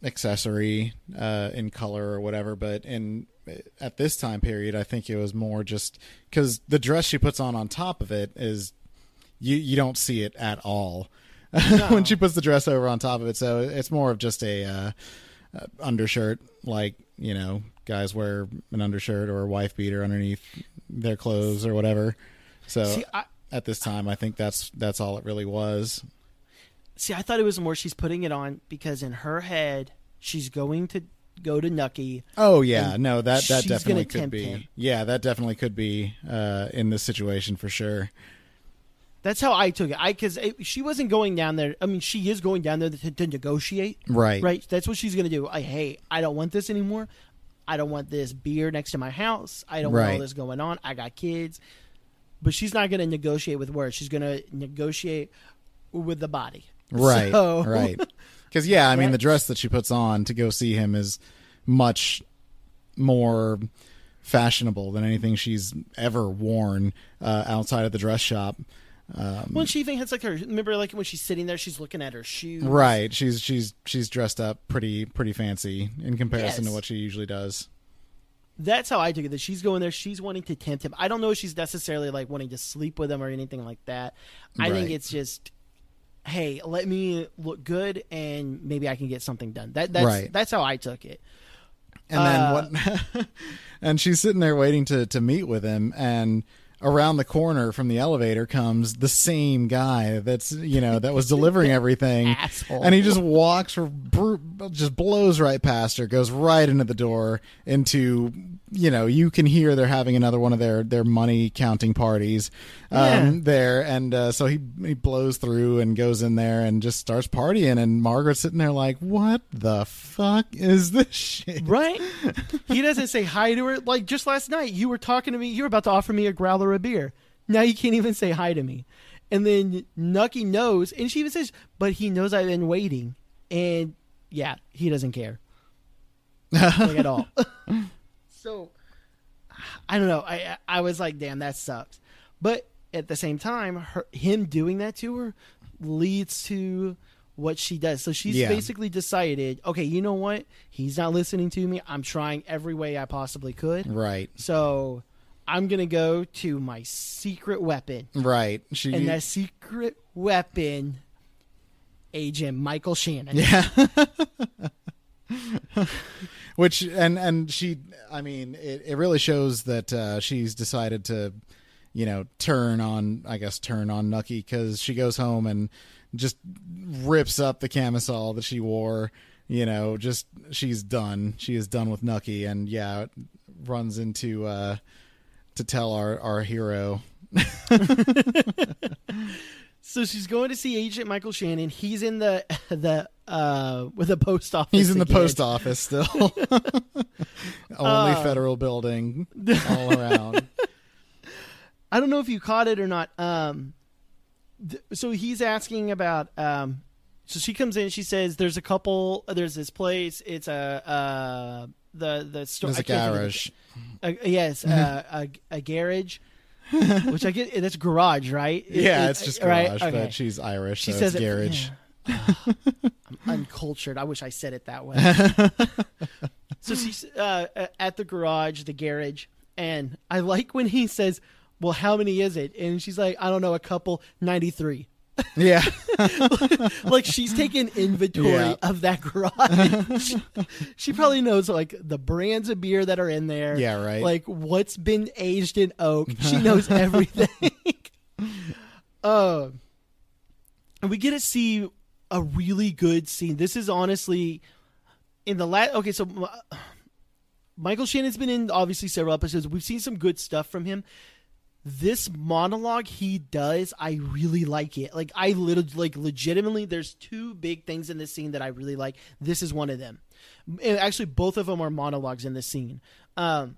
accessory uh, in color or whatever. But in at this time period, I think it was more just because the dress she puts on on top of it is you you don't see it at all when she puts the dress over on top of it. So it's more of just a uh, undershirt, like you know, guys wear an undershirt or a wife beater underneath their clothes or whatever. So see. I, at this time, I think that's that's all it really was. see. I thought it was more she's putting it on because in her head she's going to go to Nucky. Oh yeah, no that that definitely could be. him. Yeah, that definitely could be uh, in this situation for sure. That's how I took it. I because she wasn't going down there. I mean, she is going down there to, to negotiate. Right. Right. That's what she's going to do. I hey, I don't want this anymore. I don't want this beer next to my house. I don't want all this going on. I got kids. But she's not going to negotiate with words. She's going to negotiate with the body. Right. So- Right. Because yeah, I mean the dress that she puts on to go see him is much more fashionable than anything she's ever worn uh, outside of the dress shop. Um, Well, she even has like her. Remember, like when she's sitting there, she's looking at her shoes. right. She's she's she's dressed up pretty pretty fancy in comparison to what she usually does. That's how I took it. That she's going there. She's wanting to tempt him. I don't know if she's necessarily like wanting to sleep with him or anything like that. I think Right. it's just, hey, let me look good and maybe I can get something done. That that's Right. that's how I took it. And Uh, then what? and she's sitting there waiting to to meet with him, and around the corner from the elevator comes the same guy that's you know that was delivering everything, and he just walks, br- just blows right past her, goes right into the door into you know you can hear they're having another one of their their money counting parties um, Yeah. there, and uh, so he he blows through and goes in there and just starts partying, and Margaret's sitting there like, what the fuck is this shit? Right? he doesn't say hi to her. Like just last night, you were talking to me. You were about to offer me a growler of beer. Now you can't even say hi to me. And then Nucky knows, and she even says, "But he knows I've been waiting." And yeah, he doesn't care, like at all. so I don't know. I I was like, "Damn, that sucks." But at the same time, her, him doing that to her leads to what she does. So she's Yeah. basically decided, okay, you know what? He's not listening to me. I'm trying every way I possibly could. Right. So I'm going to go to my secret weapon. Right. She And that secret weapon, Agent Michael Shannon. Yeah. Which and and she I mean it, it really shows that uh, she's decided to you know turn on I guess turn on Nucky cuz she goes home and just rips up the camisole that she wore you know just she's done she is done with Nucky and yeah runs into uh to tell our our hero So she's going to see Agent Michael Shannon. He's in the the uh with a post office. He's in the again. post office still. Only federal building all around. I don't know if you caught it or not. Um, th- so he's asking about. Um, so she comes in. She says, "There's a couple. There's this place. It's a uh, the the store. There's a garage. Yes, uh, a, a garage. Which I get. That's garage, right? It- Yeah, it- it's just right? garage, Okay. but she's Irish, She so says it's it- garage. yeah. I'm uncultured. I wish I said it that way. so she's uh, at the garage, the garage, and I like when he says, "Well, how many is it?" And she's like, "I don't know, a couple, 93." Yeah, like she's taking inventory Yeah. of that garage. she probably knows like the brands of beer that are in there. Yeah, right. Like what's been aged in oak. She knows everything. uh, and we get to see a really good scene. This is honestly in the last. Okay, so uh, Michael Shannon's been in obviously several episodes. We've seen some good stuff from him this monologue he does i really like it. Like i literally like legitimately there's two big things in this scene that i really like. This is one of them. Actually both of them are monologues in this scene. Um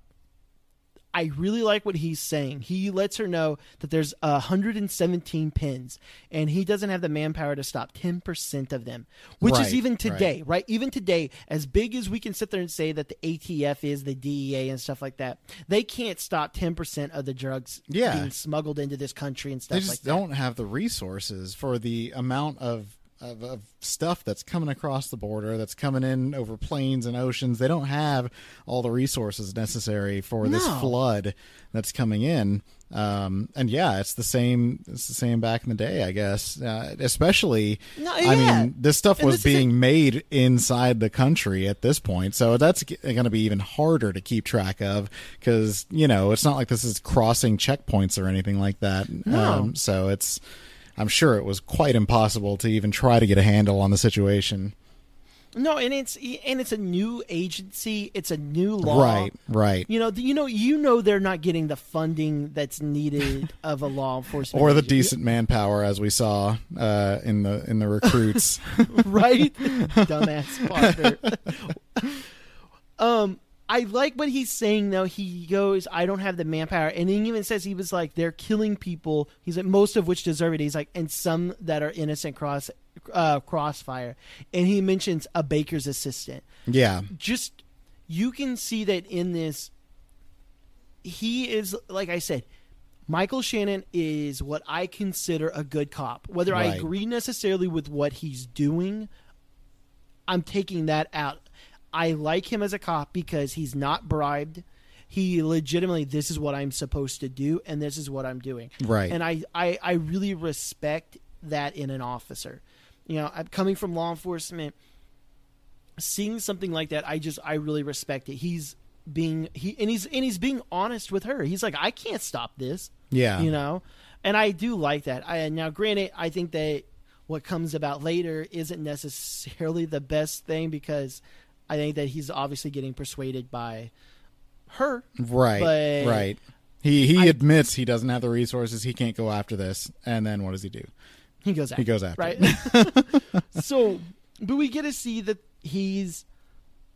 I really like what he's saying. He lets her know that there's 117 pins, and he doesn't have the manpower to stop 10% of them, which Right, is even today, right. Even today, as big as we can sit there and say that the ATF is, the DEA and stuff like that, they can't stop 10% of the drugs Yeah. being smuggled into this country and stuff they just like don't have the resources for the amount of, of of stuff that's coming across the border, that's coming in over plains and oceans. They don't have all the resources necessary for this flood that's coming in. Um, and yeah, it's the same. It's the same back in the day, I guess. Uh, especially, No, I mean, this stuff And was this is being made inside the country at this point, so that's going to be even harder to keep track of because you know it's not like this is crossing checkpoints or anything like that. No. Um, so it's, I'm sure it was quite impossible to even try to get a handle on the situation. No, and it's and it's a new agency. It's a new law. Right, right. You know, you know, you know, they're not getting the funding that's needed of a law enforcement Or the agency. decent manpower, as we saw uh, in the in the recruits. right? Dumbass Parker. um, I like what he's saying though. He goes, "I don't have the manpower," and he even says he was like, "They're killing people." He's like, "Most of which deserve it." He's like, "And some that are innocent cross uh, crossfire," and he mentions a baker's assistant. yeah, Just you can see that in this. He is like I said. Michael Shannon is what I consider a good cop. Whether I agree necessarily with what he's doing, I'm taking that out. I like him as a cop because he's not bribed. He legitimately, this is what I'm supposed to do, and this is what I'm doing. Right. And I, I, I really respect that in an officer. You know, I'm coming from law enforcement, seeing something like that, I just, I really respect it. He's being he and he's and he's being honest with her. He's like, I can't stop this yeah, you know and i do like that I, now granted i think that what comes about later isn't necessarily the best thing because i think that he's obviously getting persuaded by her right, but- right. He he I- admits he doesn't have the resources. He can't go after this, and then what does he do? he goes after He goes after. right so but we get to see that he's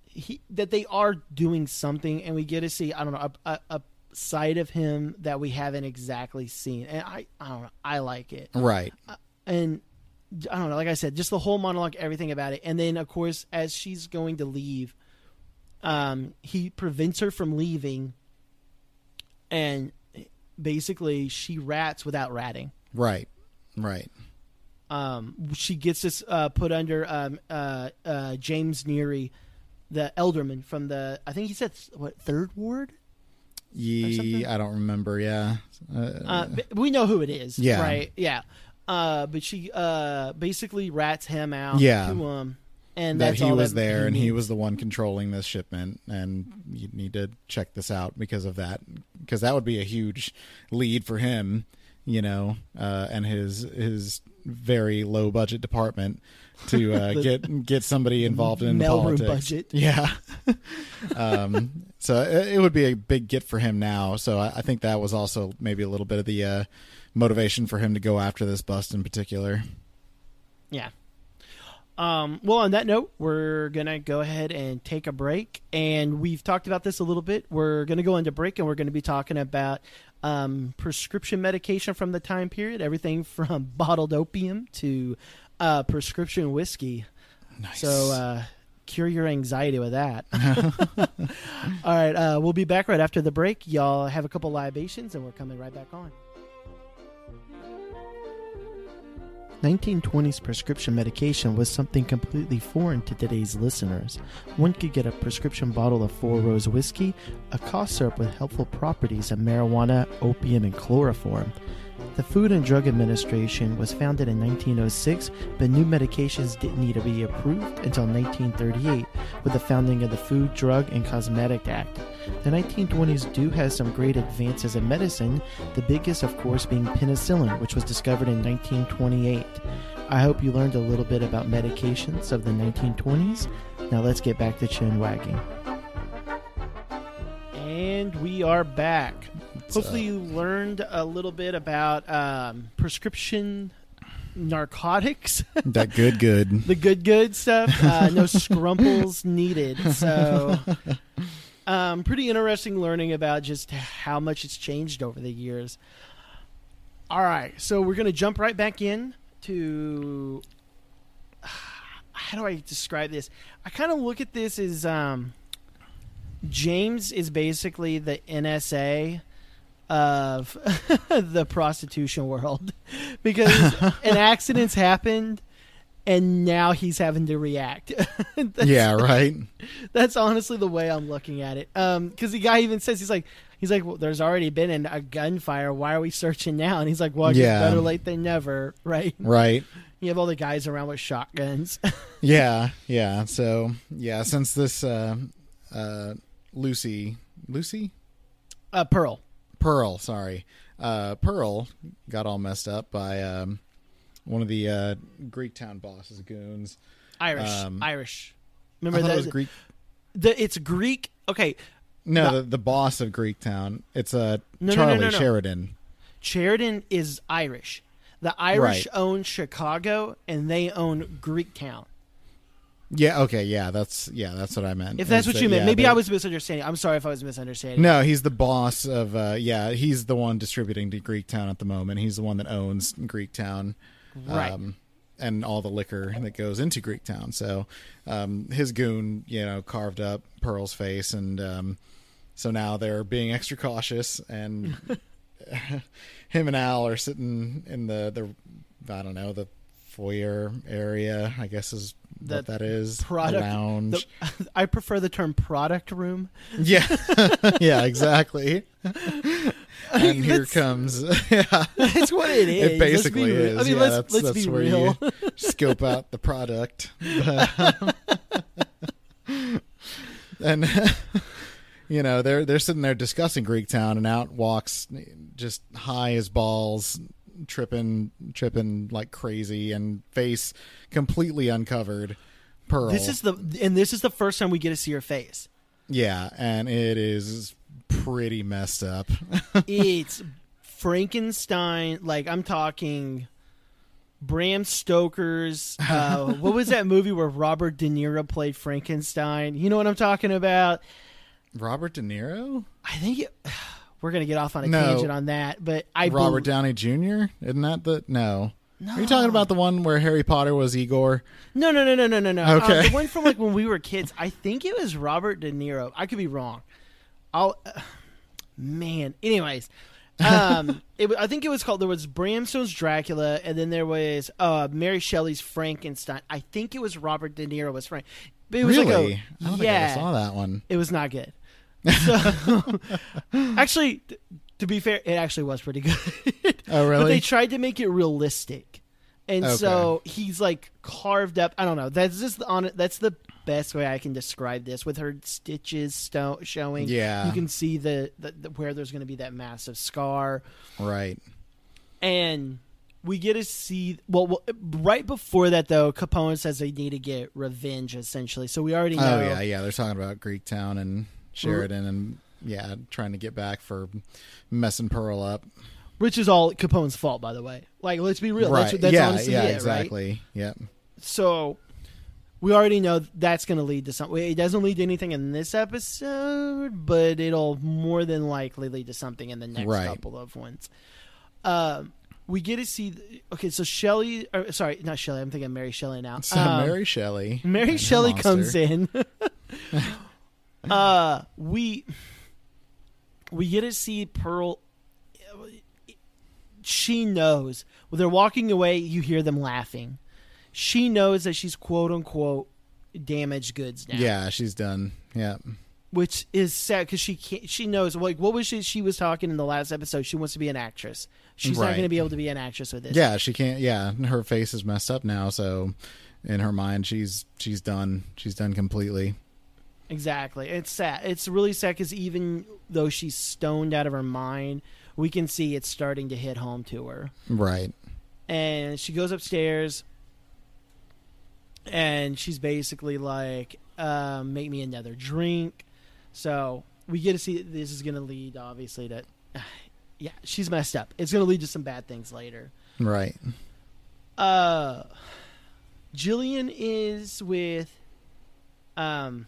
he that they are doing something and we get to see i don't know a, a, a side of him that we haven't exactly seen and i i don't know i like it Right. Uh, and I don't know, like I said, just the whole monologue, everything about it, and then of course, as she's going to leave, um, he prevents her from leaving, and basically she rats without ratting. Right. Right. Um, she gets this uh, put under um, uh, uh, James Neary, the elderman from the I think he said what third ward. Ye, something? I don't remember. Yeah. Uh, Uh, we know who it is, Yeah. right? Yeah. Uh, but she uh, basically rats him out Yeah. to him, and that that's he all was that there and he needs. was the one controlling this shipment and you need to check this out because of that because that would be a huge lead for him you know uh, and his his very low budget department to uh, The- get get somebody involved in mailroom politics budget. yeah um, so it, it would be a big get for him now so I, I think that was also maybe a little bit of the uh, motivation for him to go after this bust in particular Yeah. Um, well, on that note, we're gonna go ahead and take a break, and we've talked about this a little bit. We're gonna go into break, and we're gonna be talking about um, prescription medication from the time period, everything from bottled opium to uh, prescription whiskey. nice So uh, cure your anxiety with that. All right, uh, we'll be back right after the break. Y'all have a couple libations, and we're coming right back on. 1920s prescription medication was something completely foreign to today's listeners. One could get a prescription bottle of Four Rose whiskey, a cough syrup with helpful properties of marijuana, opium, and chloroform. The Food and Drug Administration was founded in 1906, but new medications didn't need to be approved until 1938 with the founding of the Food, Drug, and Cosmetic Act. The 1920s do have some great advances in medicine, the biggest, of course, being penicillin, which was discovered in 1928. I hope you learned a little bit about medications of the 1920s. Now let's get back to chin wagging. And we are back. Hopefully, you learned a little bit about um, prescription narcotics, that good good the good, good stuff. Uh, no scrumples needed. So, um, pretty interesting learning about just how much it's changed over the years. All right, so we're gonna jump right back in to how do I describe this? I kind of look at this as um, James is basically the NSA of the prostitution world because an accident's happened and now he's having to react. Yeah right that's honestly the way I'm looking at it. Um, because the guy even says he's like, he's like, well, there's already been an, a gunfire. Why are we searching now? And he's like, well, Yeah. better late than never, right? right You have all the guys around with shotguns. Yeah, yeah. So yeah, since this uh, uh, Lucy, Lucy, uh, Pearl. Pearl, sorry, uh, Pearl got all messed up by um, one of the uh, Greek town bosses goons. Irish, Um, Irish. Remember that? was Greek. The, it's Greek. Okay, No, No. the, the boss of Greek Town. It's uh, No, Charlie no, no. Sheridan. Sheridan is Irish. The Irish Right. own Chicago, and they own Greektown. Yeah. Okay. Yeah. That's yeah. That's what I meant. If that's what you meant, yeah, maybe they- I was misunderstanding. I'm sorry if I was misunderstanding. No, he's the boss of. uh Yeah, he's the one distributing to Greek Town at the moment. He's the one that owns Greek Town. Right. and all the liquor that goes into Greek Town. So um, his goon, you know, carved up Pearl's face, and um, so now they're being extra cautious. And him and Al are sitting in the the I don't know the foyer area. I guess is The what that is. product lounge. the- I prefer the term product room. yeah, yeah, exactly. and here comes yeah. That's what it is. It basically is. I mean, yeah, let's that's, let's that's be where real. you scope out the product. and you know, they're they're sitting there discussing Greek Town, and out walks just high as balls, tripping, tripping like crazy, and face completely uncovered. Pearl. This is the and this is the first time we get to see her face. yeah, and it is pretty messed up. It's Frankenstein. Like I'm talking. Bram Stoker's. Uh, what was that movie where Robert De Niro played Frankenstein? You know what I'm talking about. Robert De Niro, I think it, we're gonna get off on a No. tangent on that, but I Robert bel- Downey Jr. Isn't that the no? Are you talking about the one where Harry Potter was Igor? No, no, no, no, no, no, no. Okay. Um, the one from like when we were kids. I think it was Robert De Niro. I could be wrong. I'll. Uh, man. Anyways, um, it, I think it was called. There was Bram Stoker's Dracula, and then there was uh Mary Shelley's Frankenstein. I think it was Robert De Niro was Frank. But it was really? like a I don't yeah. think I saw that one. It was not good. So, actually, to be fair, it actually was pretty good. Oh, really? But they tried to make it realistic, and so he's like carved up. I don't know. That's just the on. That's the best way I can describe this. With her stitches sto- showing, Yeah. you can see the, the, the where there's going to be that massive scar, Right. and we get to see. Well, well, right before that though, Capone says they need to get revenge, essentially. So we already oh, know. Oh yeah, yeah. They're talking about Greek Town and Sheridan, and yeah, trying to get back for messing Pearl up. Which is all Capone's fault, by the way. Like, let's be real. right. That's, that's yeah. honestly yeah. it, right? exactly. Yep. So we already know that's going to lead to something. It doesn't lead to anything in this episode, but it'll more than likely lead to something in the next Right. couple of ones. Um, we get to see. Okay, so Shelley. Or, sorry, not Shelley. I'm thinking Mary Shelley now. So Um, Mary Shelley. Mary Shelley comes in. uh, we we get to see Pearl. She knows when they're walking away. You hear them laughing. She knows that she's quote unquote damaged goods now. Yeah, she's done. Yeah. which is sad because she can't. She knows like what was she? She was talking in the last episode. She wants to be an actress. She's not going to be able to be an actress with this. Yeah, she can't. Yeah, her face is messed up now. So, in her mind, she's she's done. She's done completely. Exactly. It's sad. It's really sad because even though she's stoned out of her mind, we can see it's starting to hit home to her. Right. And she goes upstairs, and she's basically like, um, "Make me another drink." So we get to see that this is going to lead, obviously, to yeah, she's messed up. It's going to lead to some bad things later. Right. Uh, Gillian is with um,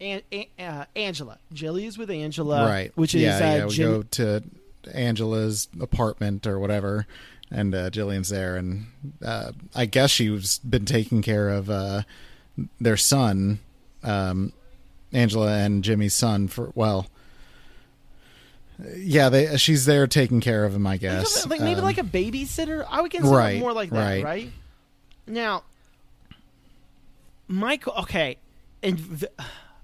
An- An- uh, Angela. Jilly is with Angela, right. Which is yeah, uh, yeah. We Jim- go to Angela's apartment or whatever, and uh, Gillian's there, and uh, I guess she's been taking care of uh, their son, um, Angela and Jimmy's son for well. Yeah, they. She's there taking care of him. I guess. like maybe Um, like a babysitter. I would consider Right, more like that, right. right? Now, Michael. Okay, and v-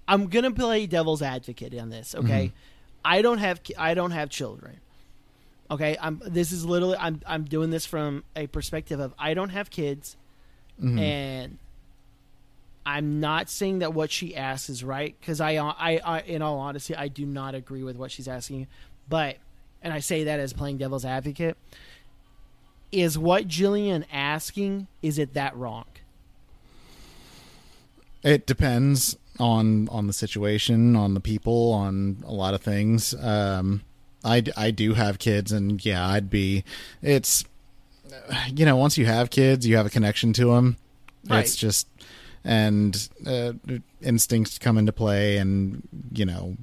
I'm gonna play devil's advocate on this. Okay, Mm-hmm. I don't have I don't have children. Okay, I'm. This is literally I'm. I'm doing this from a perspective of I don't have kids, mhm. and I'm not saying that what she asks is right because I, I, I, in all honesty, I do not agree with what she's asking. But, and I say that as playing devil's advocate, is what Gillian asking is it that wrong? It depends on on the situation, on the people, on a lot of things. Um, I I do have kids, and yeah, I'd be. It's you know, once you have kids, you have a connection to them. Right. It's just and uh, instincts come into play, and you know,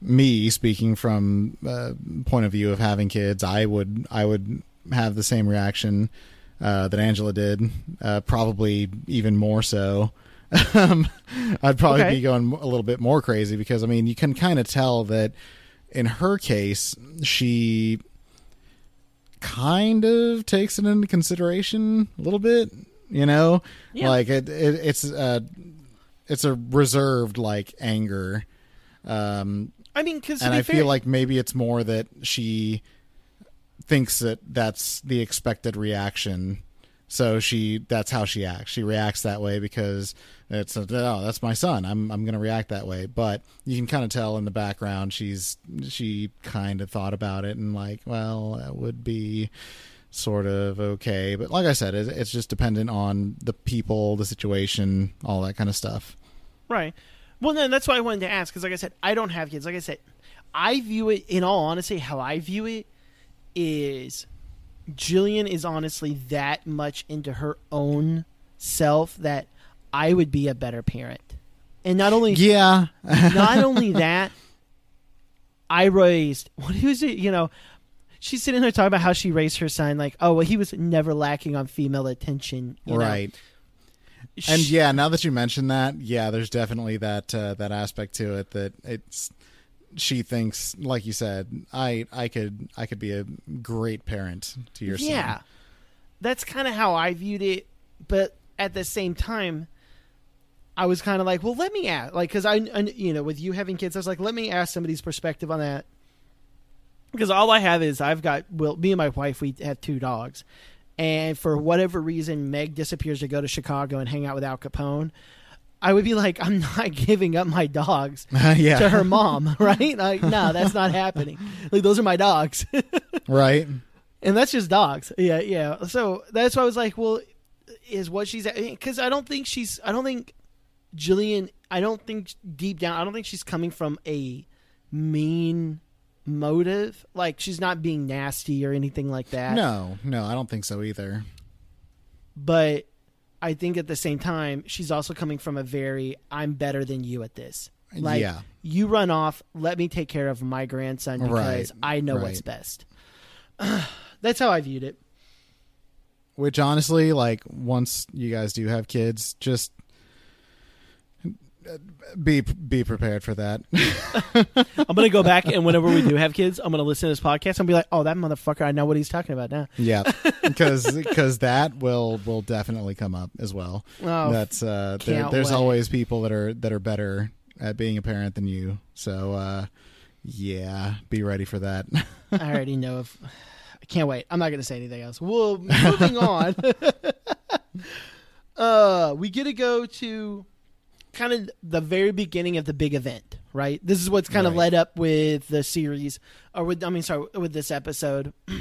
me speaking from uh, point of view of having kids, I would I would have the same reaction uh, that Angela did, uh, probably even more so. Um, I'd probably Okay. be going a little bit more crazy because I mean, you can kind of tell that in her case, she kind of takes it into consideration a little bit. You know, Yeah. like it, it it's a it's a reserved like anger. Um, I mean, because and I feel like maybe it's more that she thinks that that's the expected reaction. So she that's how she acts. She reacts that way because it's oh that's my son. I'm I'm going to react that way. But you can kind of tell in the background she's she kind of thought about it and like well that would be sort of okay. But like I said, it, it's just dependent on the people, the situation, all that kind of stuff. Right. Well, then that's why I wanted to ask because, like I said, I don't have kids. Like I said, I view it in all honesty. How I view it is, Gillian is honestly that much into her own self that I would be a better parent, and not only Yeah, not only that, I raised what who's it? You know, she's sitting there talking about how she raised her son. Like, oh well, he was never lacking on female attention. you know. right. And She- yeah, now that you mention that, yeah, there's definitely that uh, that aspect to it that it's she thinks, like you said, I I could I could be a great parent to your son. yeah that's kind of how i viewed it but at the same time i was kind of like well let me ask like because I, I you know with you having kids i was like let me ask somebody's perspective on that. Because all i have is i've got well me and my wife we have two dogs. And for whatever reason meg disappears to go to chicago and hang out with al capone i would be like i'm not giving up my dogs yeah, to her mom right like no that's not happening like those are my dogs right. and that's just dogs. Yeah, yeah. So that's why I was like, well, is what she's because I don't think she's. I don't think Gillian. I don't think deep down. I don't think she's coming from a mean motive. Like she's not being nasty or anything like that. No, no, I don't think so either. But I think at the same time, she's also coming from a very "I'm better than you at this." Like Yeah. you run off. Let me take care of my grandson because Right, I know what's best. that's how I viewed it. Which honestly, like once you guys do have kids, just be be prepared for that. I'm gonna go back and whenever we do have kids, I'm gonna listen to this podcast and be like, "Oh, that motherfucker! I know what he's talking about now." yeah, because because that will will definitely come up as well. Oh, That's uh, there, there's wait. always people that are that are better at being a parent than you. So uh, yeah, be ready for that. I already know. If I can't wait. I'm not gonna say anything else. Well, moving on. uh, we get to go to kind of the very beginning of the big event, right? This is what's kind of led up with the series, or with I mean, sorry, with this episode.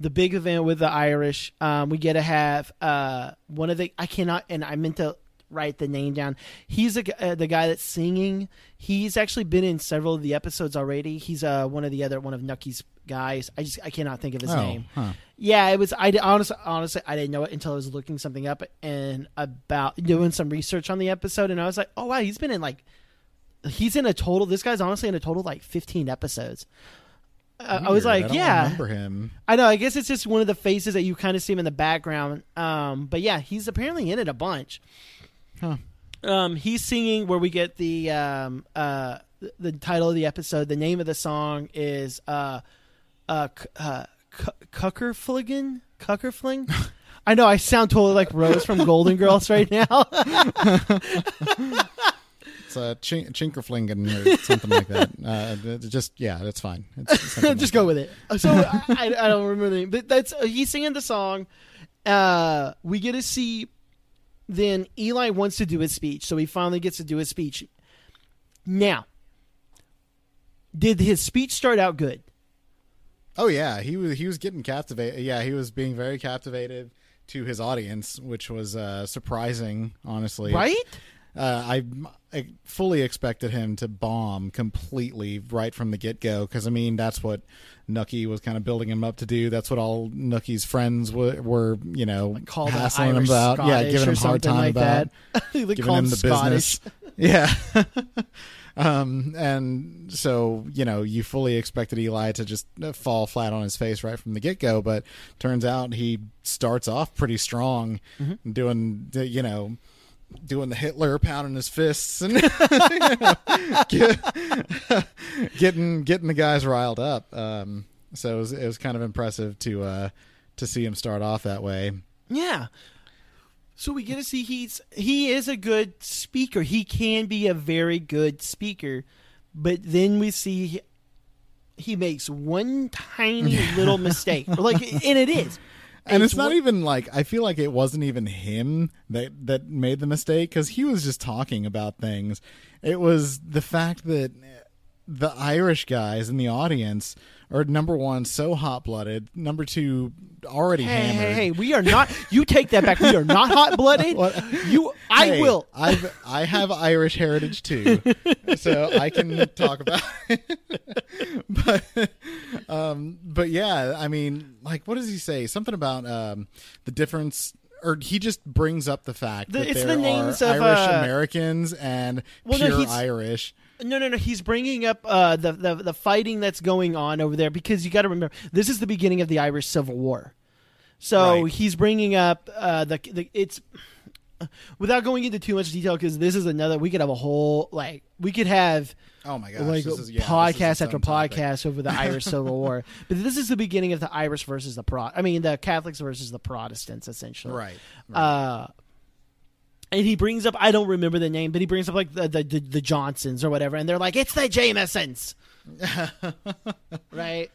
the big event with the Irish. Um, we get to have uh, one of the I cannot, and I meant to write the name down. He's a, uh, the guy that's singing. He's actually been in several of the episodes already. He's uh, one of the other one of Nucky's guys. I just I cannot think of his oh, name. huh. Yeah, it was. I honestly, honestly, I didn't know it until I was looking something up and about doing some research on the episode, and I was like, oh wow, he's been in like, he's in a total. This guy's honestly in a total like fifteen episodes. Uh, I was like, I don't yeah, remember him. I know. I guess it's just one of the faces that you kind of see him in the background. Um, but yeah, he's apparently in it a bunch. Huh. Um, he's singing where we get the um, uh, the- the title of the episode. The name of the song is uh, uh, uh, C- Cuckerfligan. Cuckerfling. I know. I sound totally like Rose from Golden Girls right now. It's a chink- chinkerflingen or something like that. Uh, it- it just yeah, that's fine. It's just like go with it. So I, I I don't remember the name, but that's uh, he's singing the song. Uh, we get to see. Then Eli wants to do his speech, so he finally gets to do his speech. Now, did his speech start out good? Oh yeah, he was he was getting captivated. Yeah, he was being very captivated to his audience, which was uh, surprising, honestly. Right? uh, I, I fully expected him to bomb completely right from the get go because I mean that's what Nucky was kind of building him up to do. That's what all Nucky's friends were, were you know, Called him hassling him about. Yeah, Scottish giving him hard time like about that. giving him him the Scottish. business. Yeah. um, and so, you know, you fully expected Eli to just uh, fall flat on his face right from the get go, but turns out he starts off pretty strong, Mm-hmm. doing, the, you know, doing the Hitler pounding his fists and know, get- getting getting the guys riled up. Um, so it was, it was kind of impressive to uh, to see him start off that way. Yeah. So we get to see he's he is a good speaker. He can be a very good speaker, but then we see he, makes one tiny little mistake. Like, and it is. and it's, not one- even like I feel like it wasn't even him that that made the mistake because he was just talking about things. It was the fact that the Irish guys in the audience are number one so hot blooded, number two already Hey, hey, hammered. hey! We are not. You take that back. We are not hot blooded. You, I Hey, will. I've I have Irish heritage too, so I can talk about. It. but, um, but yeah, I mean, like, what does he say? Something about um the difference. Or he just brings up the fact The- that it's there the names are of, Irish uh, Americans and Well, pure he's- Irish. No, no, no. He's bringing up uh, the, the the fighting that's going on over there because you got to remember this is the beginning of the Irish Civil War. So Right. he's bringing up uh, the the it's without going into too much detail because this is another we could have a whole like we could have Oh my gosh! like is, yeah, podcast after own topic. podcast over the Irish Civil War. But this is the beginning of the Irish versus the Pro. I mean the Catholics versus the Protestants essentially. Right. right. Uh, and he brings up I don't remember the name, but he brings up like the the, the, the Johnsons or whatever, and they're like, it's the Jamesons, right?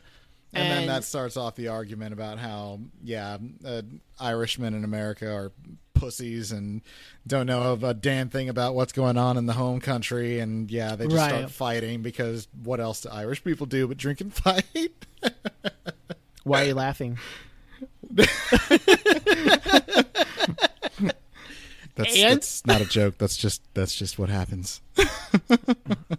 and, then that starts off the argument about how yeah uh, irishmen in america are pussies and don't know of a damn thing about what's going on in the home country and yeah they just Right. start fighting because what else do irish people do but drink and fight why are you laughing? that's, And- that's not a joke that's just that's just what happens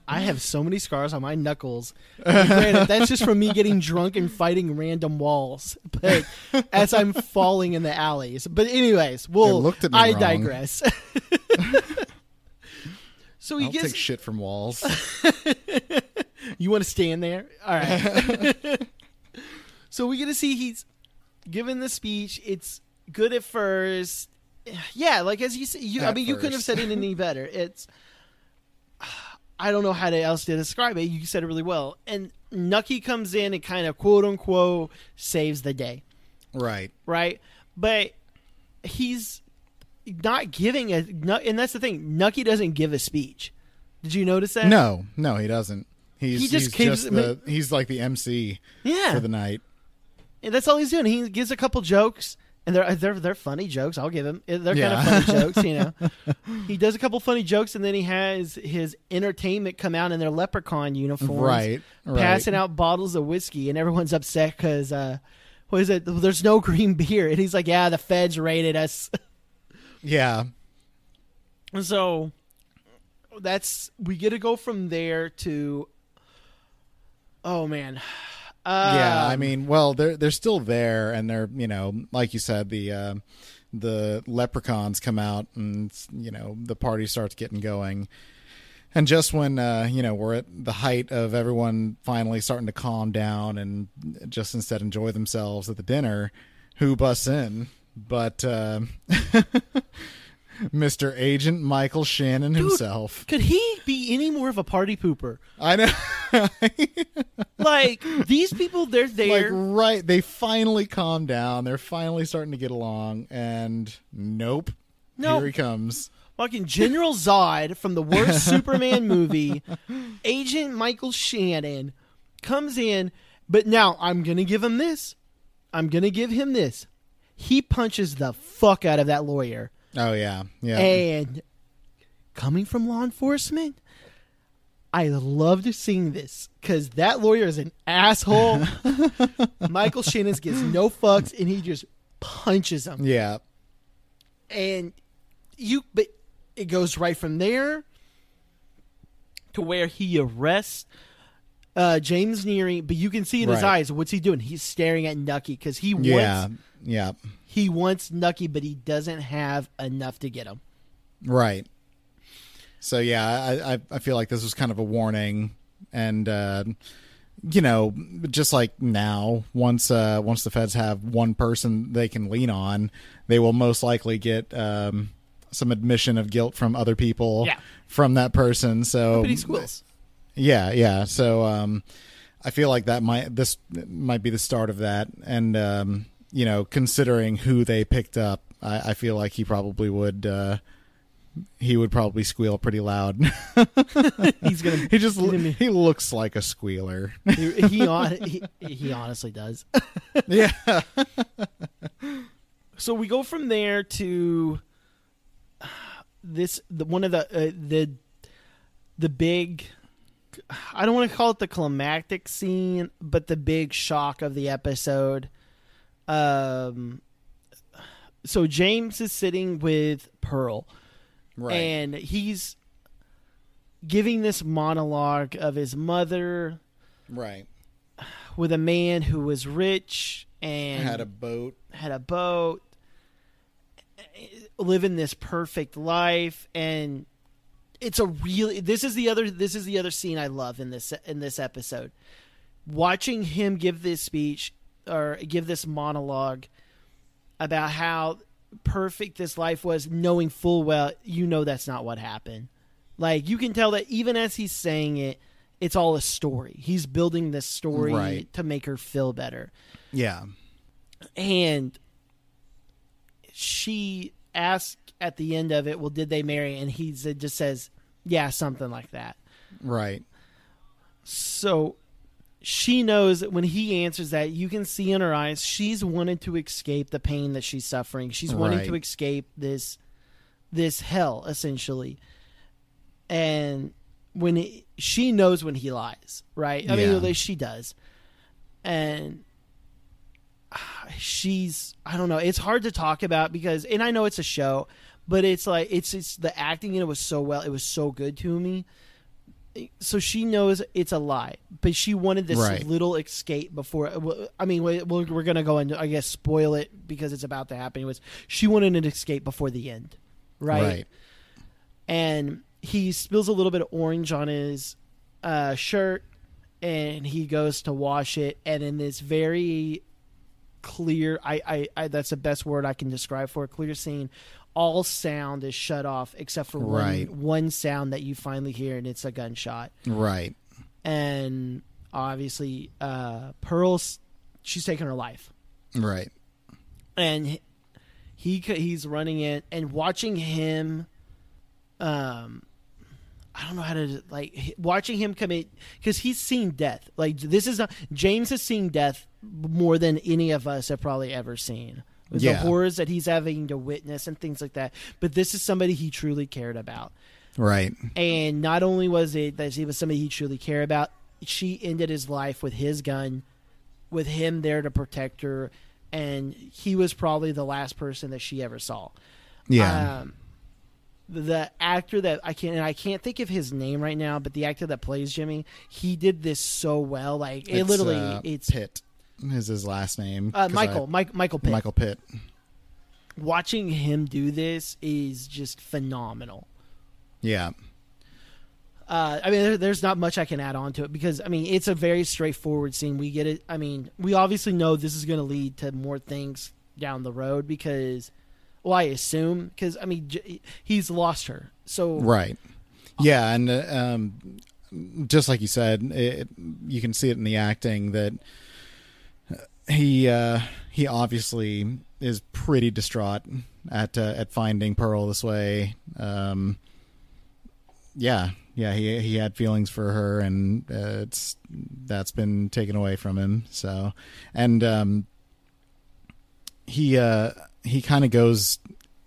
I have so many scars on my knuckles. And granted, that's just from me getting drunk and fighting random walls. But as I'm falling in the alleys. But anyways, we'll. Looked at me I wrong. digress. so he i'll gets. take shit from walls You want to stand there? All right. so we get to see he's given the speech. It's good at first. Yeah, like as you say, you, I mean, you couldn't have said it any better. It's. I don't know how to else to describe it. You said it really well. And Nucky comes in and kind of quote unquote saves the day, right right? But he's not giving a. And that's the thing. Nucky doesn't give a speech. Did you notice that? no no he doesn't he's He just he's gives- just the he's like the mc Yeah. for the night And that's all he's doing. He gives a couple jokes, and they're they're they're funny jokes. I'll give him. They're Yeah. kind of funny jokes, you know. he does a couple funny jokes, and then he has his entertainment come out in their leprechaun uniforms, Right, right. Passing out bottles of whiskey, and everyone's upset because uh, what is it? There's no green beer, and he's like, "Yeah, the feds raided us." yeah so that's we get to go from there to. Oh man. Uh, yeah, I mean, well, they're they're still there, and they're you know, like you said, the uh, the leprechauns come out, and you know, the party starts getting going. And just when uh, you know we're at the height of everyone finally starting to calm down and just instead enjoy themselves at the dinner, who busts in? But uh, Mr. Agent Michael Shannon himself. could he be any more of a party pooper? I know. Like these people, they're like there. right they finally calm down they're finally starting to get along and nope Nope. here he comes Fucking General Zod from the worst Superman movie, Agent Michael Shannon comes in, but now I'm gonna give him this. I'm gonna give him this. He punches the fuck out of that lawyer, oh yeah yeah and coming from law enforcement, I loved seeing this because that lawyer is an asshole. Michael Shannon gives no fucks, and he just punches him. yeah and you but it goes right from there to where he arrests uh, James Neary, but you can see in his eyes what's he doing? He's staring at Nucky because he wants Yeah, yeah, he wants Nucky, but he doesn't have enough to get him. right. So yeah, I, I I feel like this was kind of a warning, and uh, you know, just like now, once uh, once the feds have one person they can lean on, they will most likely get um, some admission of guilt from other people Yeah. from that person. So But. Yeah, yeah. So um, I feel like that might this might be the start of that, and um, you know, considering who they picked up, I, I feel like he probably would. Uh, he would probably squeal pretty loud. He's gonna he just gonna be- he looks like a squealer. he he, he he honestly does. yeah, So we go from there to this the one of the uh, the the big I don't want to call it the climactic scene, but the big shock of the episode. Um so James is sitting with Pearl right. and he's giving this monologue of his mother right. with a man who was rich and Had a boat. had a boat, living this perfect life, and it's a really this is the other this is the other scene I love in this in this episode. Watching him give this speech or give this monologue about how perfect this life was, knowing full well you know that's not what happened. Like you can tell that even as he's saying it, it's all a story. He's building this story Right. to make her feel better Yeah. and she asked at the end of it, "Well, did they marry?" And he just says, "Yeah, something like that." Right. So she knows that when he answers that, you can see in her eyes she's wanted to escape the pain that she's suffering. She's wanting Right. to escape this this hell essentially. And when it, she knows when he lies, right? I Yeah. mean, like, she does. And ah, she's I don't know, it's hard to talk about because and I know it's a show, but it's like it's it's the acting in it was so well, it was so good to me so she knows it's a lie, but she wanted this Right. little escape before. I mean, we- we're, we're going to go and I guess spoil it because it's about to happen. Was she wanted an escape before the end, right? Right. And he spills a little bit of orange on his uh, shirt, and he goes to wash it, and in this very clear, I, I, I that's the best word I can describe for a clear scene. All sound is shut off except for Right. one one sound that you finally hear, and it's a gunshot Right. and obviously uh pearl's she's taking her life Right. and he he's running it and watching him um I don't know how to like watching him commit because he's seen death. Like this is not James has seen death more than any of us have probably ever seen. The Yeah. horrors that he's having to witness and things like that. But this is somebody he truly cared about. Right. And not only was it that he was somebody he truly cared about, she ended his life with his gun, with him there to protect her, and he was probably the last person that she ever saw. Yeah. Um, the actor that I can't I can't think of his name right now, but the actor that plays Jimmy, he did this so well. Like it It's, literally, uh, it's Pitt is his last name. uh, Michael, I- Mike, Michael Pitt. Michael Pitt. Watching him do this is just phenomenal. Yeah. Uh, I mean, there, there's not much I can add on to it because I mean it's a very straightforward scene. We get it. I mean, we obviously know this is going to lead to more things down the road because, well, I assume because I mean j- he's lost her. So Right. Yeah, and uh, um, just like you said, it, you can see it in the acting that he uh, he obviously is pretty distraught at uh, at finding Pearl this way. Um, yeah, yeah, he he had feelings for her, and uh, it's that's been taken away from him. So, and um, he uh, he kind of goes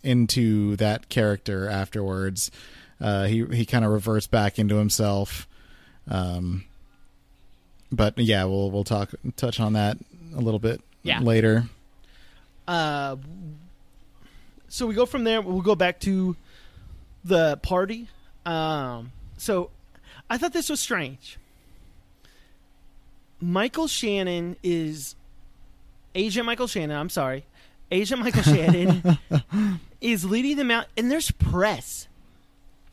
into that character afterwards. Uh, he he kind of reverts back into himself. Um, but yeah, we'll we'll talk touch on that a little bit Yeah. later. Uh, so we go from there. We'll go back to the party. Um, so I thought this was strange. Michael Shannon is Agent Michael Shannon. I'm sorry, Agent Michael Shannon is leading them out, and there's press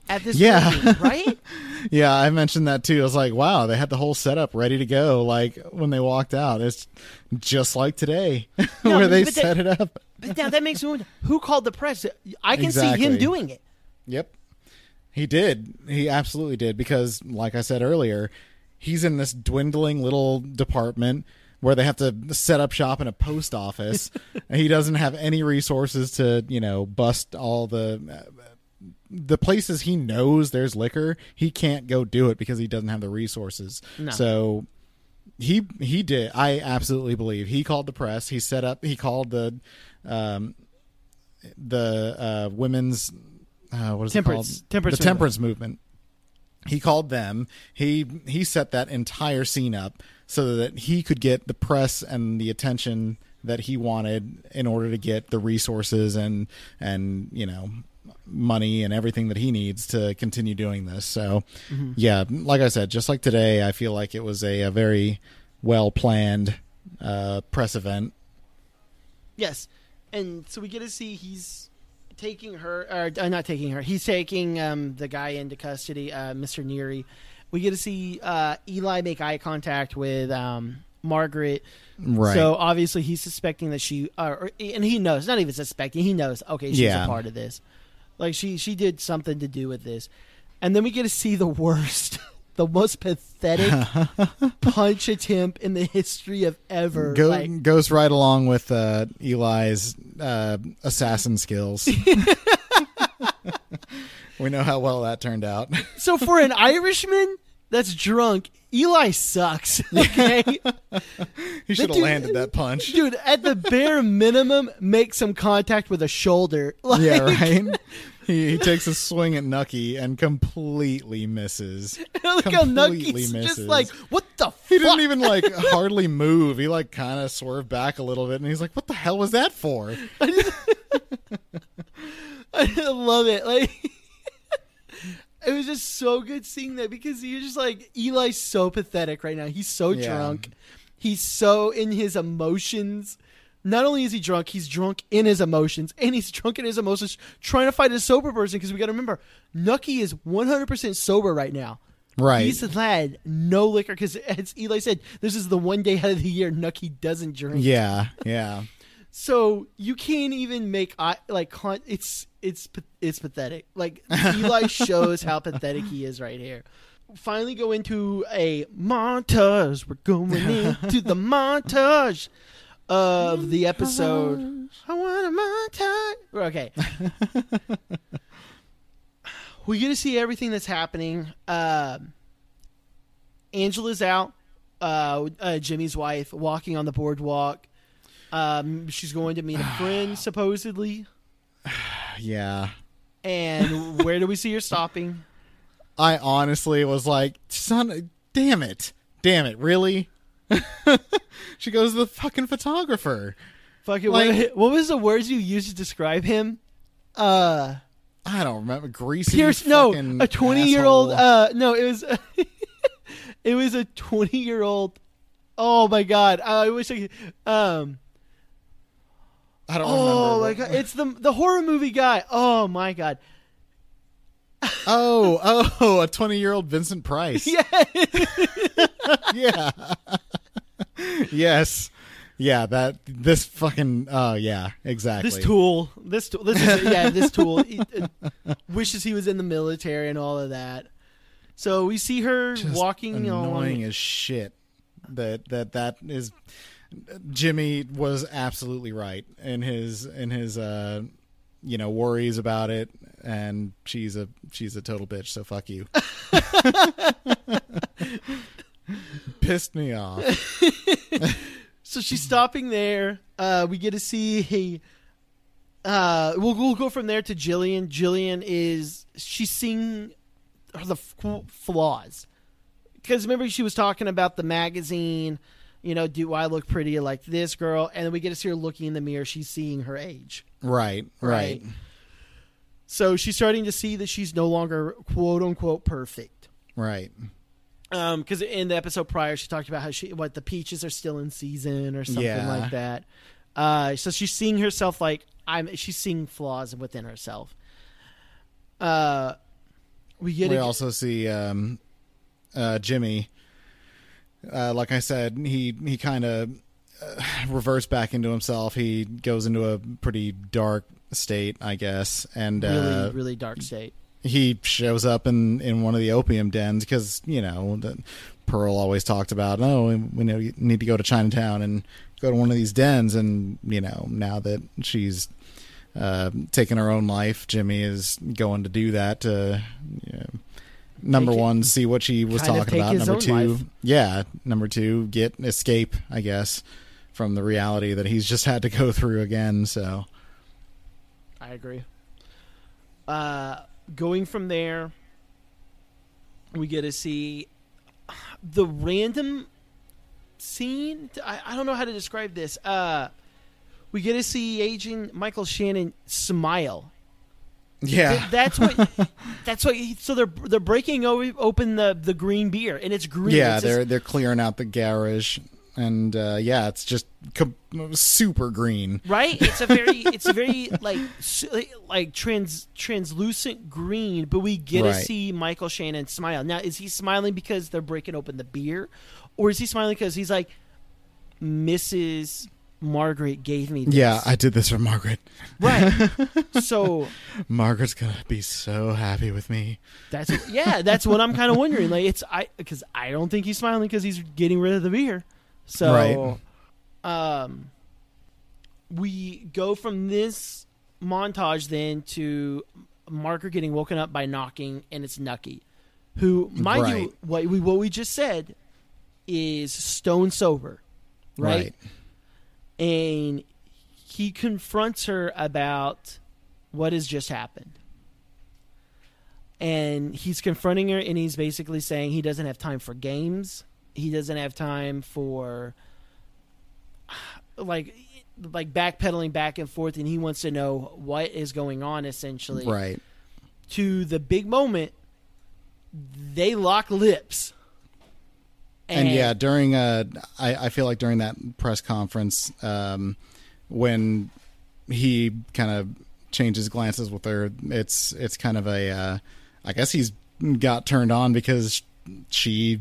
at this Yeah. meeting, right? Yeah, I mentioned that too. I was like, wow, they had the whole setup ready to go. Like when they walked out, it's just like today, No, where they but that- set it up. But now that makes me wonder who called the press. I can see him doing it. Yep. He did. He absolutely did because like I said earlier, he's in this dwindling little department where they have to set up shop in a post office and he doesn't have any resources to, you know, bust all the uh, the places he knows there's liquor, he can't go do it because he doesn't have the resources. No. So he he did. I absolutely believe he called the press. He set up. He called the um, the uh, women's uh, what is Temperance- it called? temperance the temperance movement. He called them. He he set that entire scene up so that he could get the press and the attention that he wanted in order to get the resources and and you know money and everything that he needs to continue doing this. So yeah, like I said, just like today, I feel like it was a, a very well planned uh, press event. Yes, and so we get to see he's taking her, or uh, not taking her. He's taking um, the guy into custody, uh, Mr. Neary. We get to see uh, Eli make eye contact with um, Margaret. Right. So obviously he's suspecting that she, uh, or, and he knows. Not even suspecting. He knows. Okay, she's Yeah. a part of this. Like she, she did something to do with this. And then we get to see the worst, the most pathetic punch attempt in the history of ever. Go, like, goes right along with uh, Eli's uh, assassin skills. we know how well that turned out. So for an Irishman that's drunk, Eli sucks. Okay, he should have landed that punch. dude. At the bare minimum, make some contact with a shoulder. Like, Yeah, right. He, he takes a swing at Nucky and completely misses. Look how Completely Nucky's just misses. like, what the fuck? He didn't even like hardly move. He like kind of swerved back a little bit, and he's like, "What the hell was that for?" I love it. Like, it was just so good seeing that because you're just like Eli's so pathetic right now. He's so Yeah. drunk. He's so in his emotions. Not only is he drunk, he's drunk in his emotions, and he's drunk in his emotions trying to fight a sober person. Because we got to remember, Nucky is 100% sober right now. Right. He's had no liquor because, as Eli said, this is the one day out of the year Nucky doesn't drink. yeah, yeah. So you can't even make like con- it's it's it's pathetic. Like Eli shows how pathetic he is right here. Finally, go into a montage. We're going into the montage of the episode. I want a montage. Okay. we get to see everything that's happening. Um, Angela's out. Uh, uh, Jimmy's wife walking on the boardwalk. Um, she's going to meet a friend supposedly. Yeah. And where do we see her stopping? I honestly was like, son, damn it. Damn it, really? she goes to the fucking photographer. Fucking Like- what, what was the words you used to describe him? Uh, I don't remember. Greasy. Pierce. No, a twenty-year-old. Uh, no, it was. it was a twenty-year-old. Oh my god! I wish I could. Um. I don't Oh remember. my god! It's the the horror movie guy. Oh my god! Oh, oh, a 20 year old Vincent Price. Yeah. yeah. Yes. Yeah, that, this fucking, oh, yeah, exactly. This tool, this tool, this is yeah, this tool he, uh, wishes he was in the military and all of that. So we see her Just walking annoying along. as shit. That, that, that is, Jimmy was absolutely right in his, in his, uh, you know, worries about it. And she's a, she's a total bitch. So fuck you. Pissed me off. So she's stopping there. Uh, we get to see a. Uh, we'll, we'll go from there to Gillian. Gillian is she's seeing the f- flaws because remember she was talking about the magazine. You know, do I look pretty like this girl? And then we get to see her looking in the mirror. She's seeing her age. Right, right. Right. So she's starting to see that she's no longer quote unquote perfect. Right. Um, because in the episode prior, she talked about how she what the peaches are still in season or something Yeah. like that. Uh, so she's seeing herself like I'm. She's seeing flaws within herself. Uh, we get we a- also see um, uh, Jimmy. Uh, like I said, he he kind of uh, reverts back into himself. He goes into a pretty dark state, I guess, and really uh, really dark state. He shows up in in one of the opium dens because you know the, Pearl always talked about oh we know need to go to Chinatown and go to one of these dens and you know now that she's uh, taken her own life Jimmy is going to do that to you know, number one see what she was talking about number two life. yeah number two get escape I guess from the reality that he's just had to go through again so I agree. Uh, going from there, we get to see the random scene. I, I don't know how to describe this. Uh, we get to see Agent Michael Shannon smile. yeah Th- That's what. that's what. So they're they're breaking open the the green beer, and it's green. Yeah, It's they're they're clearing out the garage, and uh, yeah, it's just com- super green. right? It's a very it's a very like like trans translucent green but we get to see michael shannon smile. Now is he smiling because they're breaking open the beer? Or is he smiling because he's like mrs margaret gave me this. Yeah, I did this for Margaret. right. So Margaret's gonna be so happy with me. that's yeah that's what i'm kind of wondering. Like it's i because i don't think he's smiling because he's getting rid of the beer so right. um we go from this montage then to Margaret getting woken up by knocking, and it's Nucky, who, mind Right. you, what we what we just said is stone sober, right? And he confronts her about what has just happened. And he's confronting her, and he's basically saying he doesn't have time for games. He doesn't have time for like like backpedaling back and forth and he wants to know what is going on essentially Right. to the big moment they lock lips And, yeah, during uh, I, I feel like during that press conference, um, when he kind of changes glances with her, it's it's kind of a, uh, I guess he's got turned on because she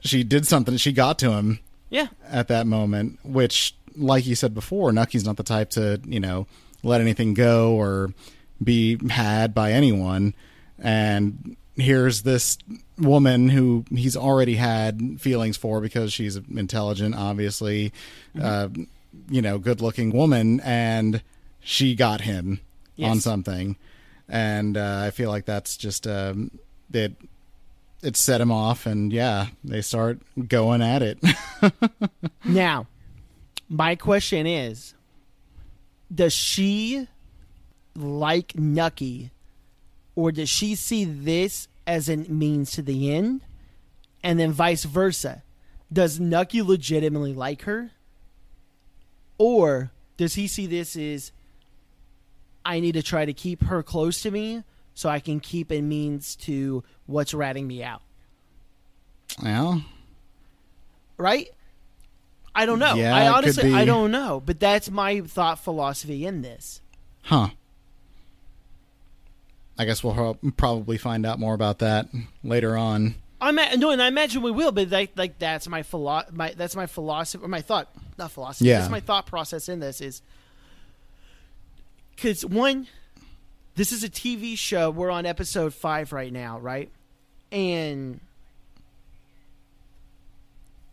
she did something. She got to him yeah at that moment, which, like you said before, Nucky's not the type to, you know, let anything go or be had by anyone. And here's this woman who he's already had feelings for because she's intelligent, obviously, uh, you know, good looking woman, and she got him on something. And uh, I feel like that's just um, it. It set him off, and yeah, they start going at it. now my question is does she like nucky or does she see this as a means to the end and then vice versa does nucky legitimately like her or does he see this as i need to try to keep her close to me so i can keep a means to what's ratting me out well, right? I don't know. Yeah, I honestly. I don't know, but that's my thought philosophy in this. Huh. I guess we'll probably find out more about that later on. I'm a- no, and I imagine we will, but like like that's my philo- my that's my philosophy or my thought, not philosophy. Yeah. That's my thought process in this is because one, this is a TV show. We're on episode five right now, right? And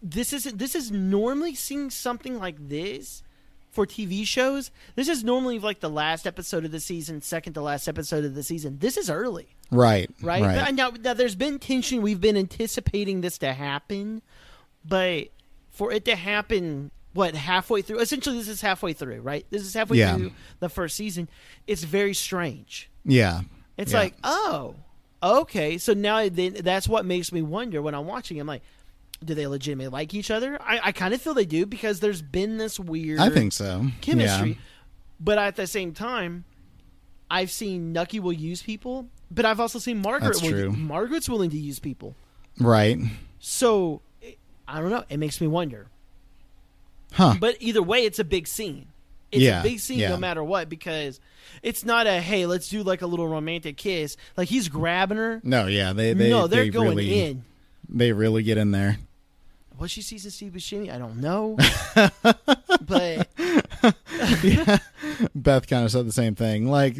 this is this is normally seeing something like this for TV shows. This is normally like the last episode of the season, second to last episode of the season. This is early Right. right? Right. Now, now, there's been tension. We've been anticipating this to happen, but for it to happen, what halfway through? Essentially, this is halfway through, right? This is halfway Yeah. through the first season. It's very strange. yeah. It's Yeah. like, oh, okay. So now then, that's what makes me wonder when I'm watching. I'm like, do they legitimately like each other? I, I kind of feel they do because there's been this weird I think so. chemistry. Yeah. But at the same time, I've seen Nucky will use people, but I've also seen Margaret. That's will, true. Margaret's willing to use people. Right. So I don't know. It makes me wonder. Huh. But either way, it's a big scene. It's Yeah, a big scene yeah. no matter what because it's not a hey, let's do like a little romantic kiss. Like he's grabbing her. No, yeah, they they no, they're they going really, in. They really get in there. What she sees in Steve Buscemi, I don't know. but yeah. Beth kind of said the same thing. Like,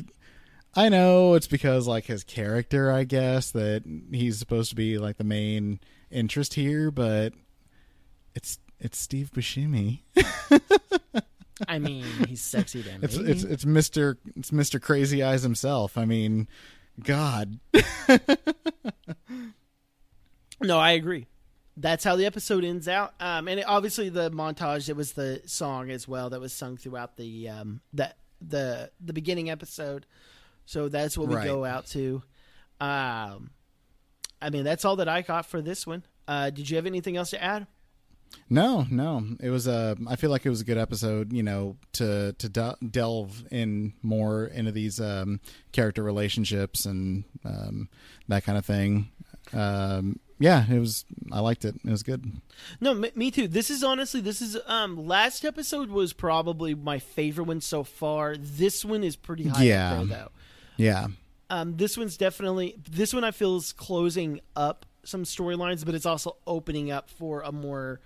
I know it's because like his character, I guess that he's supposed to be like the main interest here, but it's it's Steve Buscemi. I mean, he's sexy to me. It's it's it's Mister it's Mister Crazy Eyes himself. I mean, God. No, I agree. That's how the episode ends out. Um, and it, obviously the montage, it was the song as well that was sung throughout the um, the the the beginning episode. So that's what we Right. go out to. Um, I mean, that's all that I got for this one. Uh, did you have anything else to add? No, no. It was a. I feel like it was a good episode. You know, to to de- delve in more into these um, character relationships and um, that kind of thing. Um, yeah, it was. I liked it. It was good. No, me, me too. This is honestly, this is um last episode was probably my favorite one so far. This one is pretty high Yeah. up there though. Yeah, Um, this one's definitely this one I feel is closing up some storylines, but it's also opening up for a more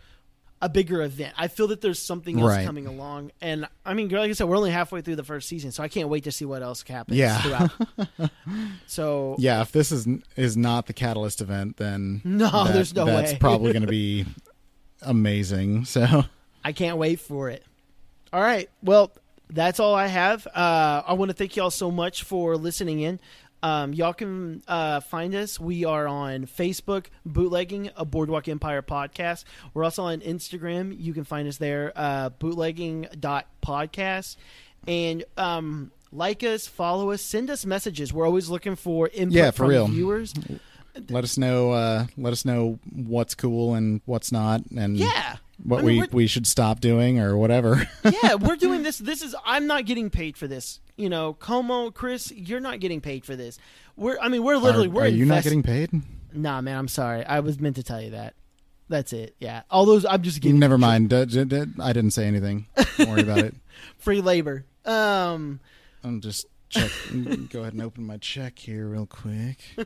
a bigger event. I feel that there's something else Right. coming along, and I mean, like I said, we're only halfway through the first season, so I can't wait to see what else happens. Yeah. throughout. so yeah. If this is is not the catalyst event, then No, that- there's no that's way. probably going to be amazing. So I can't wait for it. All right. Well, that's all I have. Uh, I want to thank y'all so much for listening in. Um, y'all can uh, find us. We are on Facebook, Bootlegging, a Boardwalk Empire podcast. We're also on Instagram. You can find us there, uh, bootlegging.podcast. And um, like us, follow us, send us messages. We're always looking for input Yeah, for from real. viewers. let us know. Uh, let us know what's cool and what's not, and Yeah. What I mean, we we're- should stop doing or whatever. yeah, we're doing this. This is I'm not getting paid for this. You know, Como, Chris, you're not getting paid for this. We're I mean, we're literally are, we're are you not getting paid? Nah, man, I'm sorry. I was meant to tell you that. That's it. Yeah. All those I'm just giving Never mind. D- d- d- I didn't say anything. Don't worry about it. free labor. Um I'm just check. go ahead and open my check here real quick.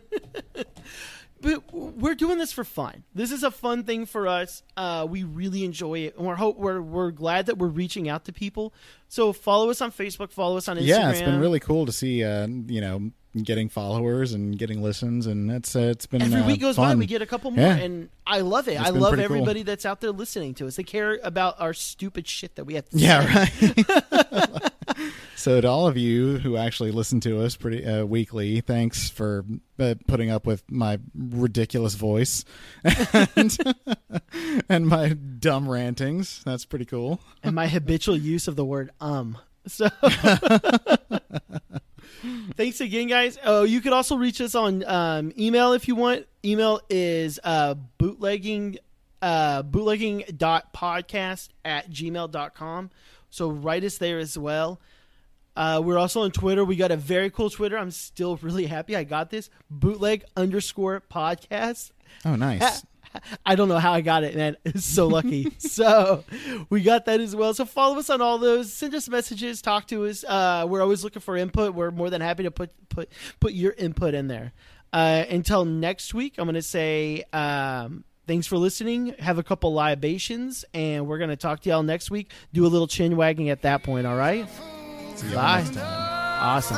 but we're doing this for fun. This is a fun thing for us. Uh, we really enjoy it, and we're hope we're we're glad that we're reaching out to people. So follow us on Facebook, follow us on Instagram. Yeah, it's been really cool to see. Uh, you know, getting followers and getting listens, and it's uh, it's been Every uh, week goes by, we get a couple more, Yeah. and I love it. It's I love pretty cool. everybody that's out there listening to us. They care about our stupid shit that we have to Yeah, right. so to all of you who actually listen to us pretty uh, weekly, thanks for uh, putting up with my ridiculous voice and, and my dumb rantings. That's pretty cool. and my habitual use of the word um. So thanks again, guys. Oh, you could also reach us on um, email if you want. Email is uh, bootlegging uh, bootlegging.podcast at gmail.com. So write us there as well. Uh, we're also on Twitter. We got a very cool Twitter. I'm still really happy I got this. Bootleg underscore podcast. Oh, nice. I don't know how I got it, man. It's so lucky. so we got that as well. So follow us on all those. Send us messages. Talk to us. Uh, we're always looking for input. We're more than happy to put put put your input in there. Uh, until next week, I'm going to say um, thanks for listening. Have a couple libations, and we're going to talk to y'all next week. Do a little chin wagging at that point. All right. Bye. Awesome.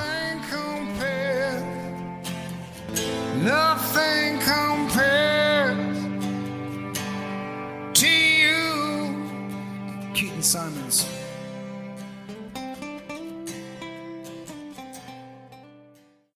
Nothing compares to you. Keaton Simons.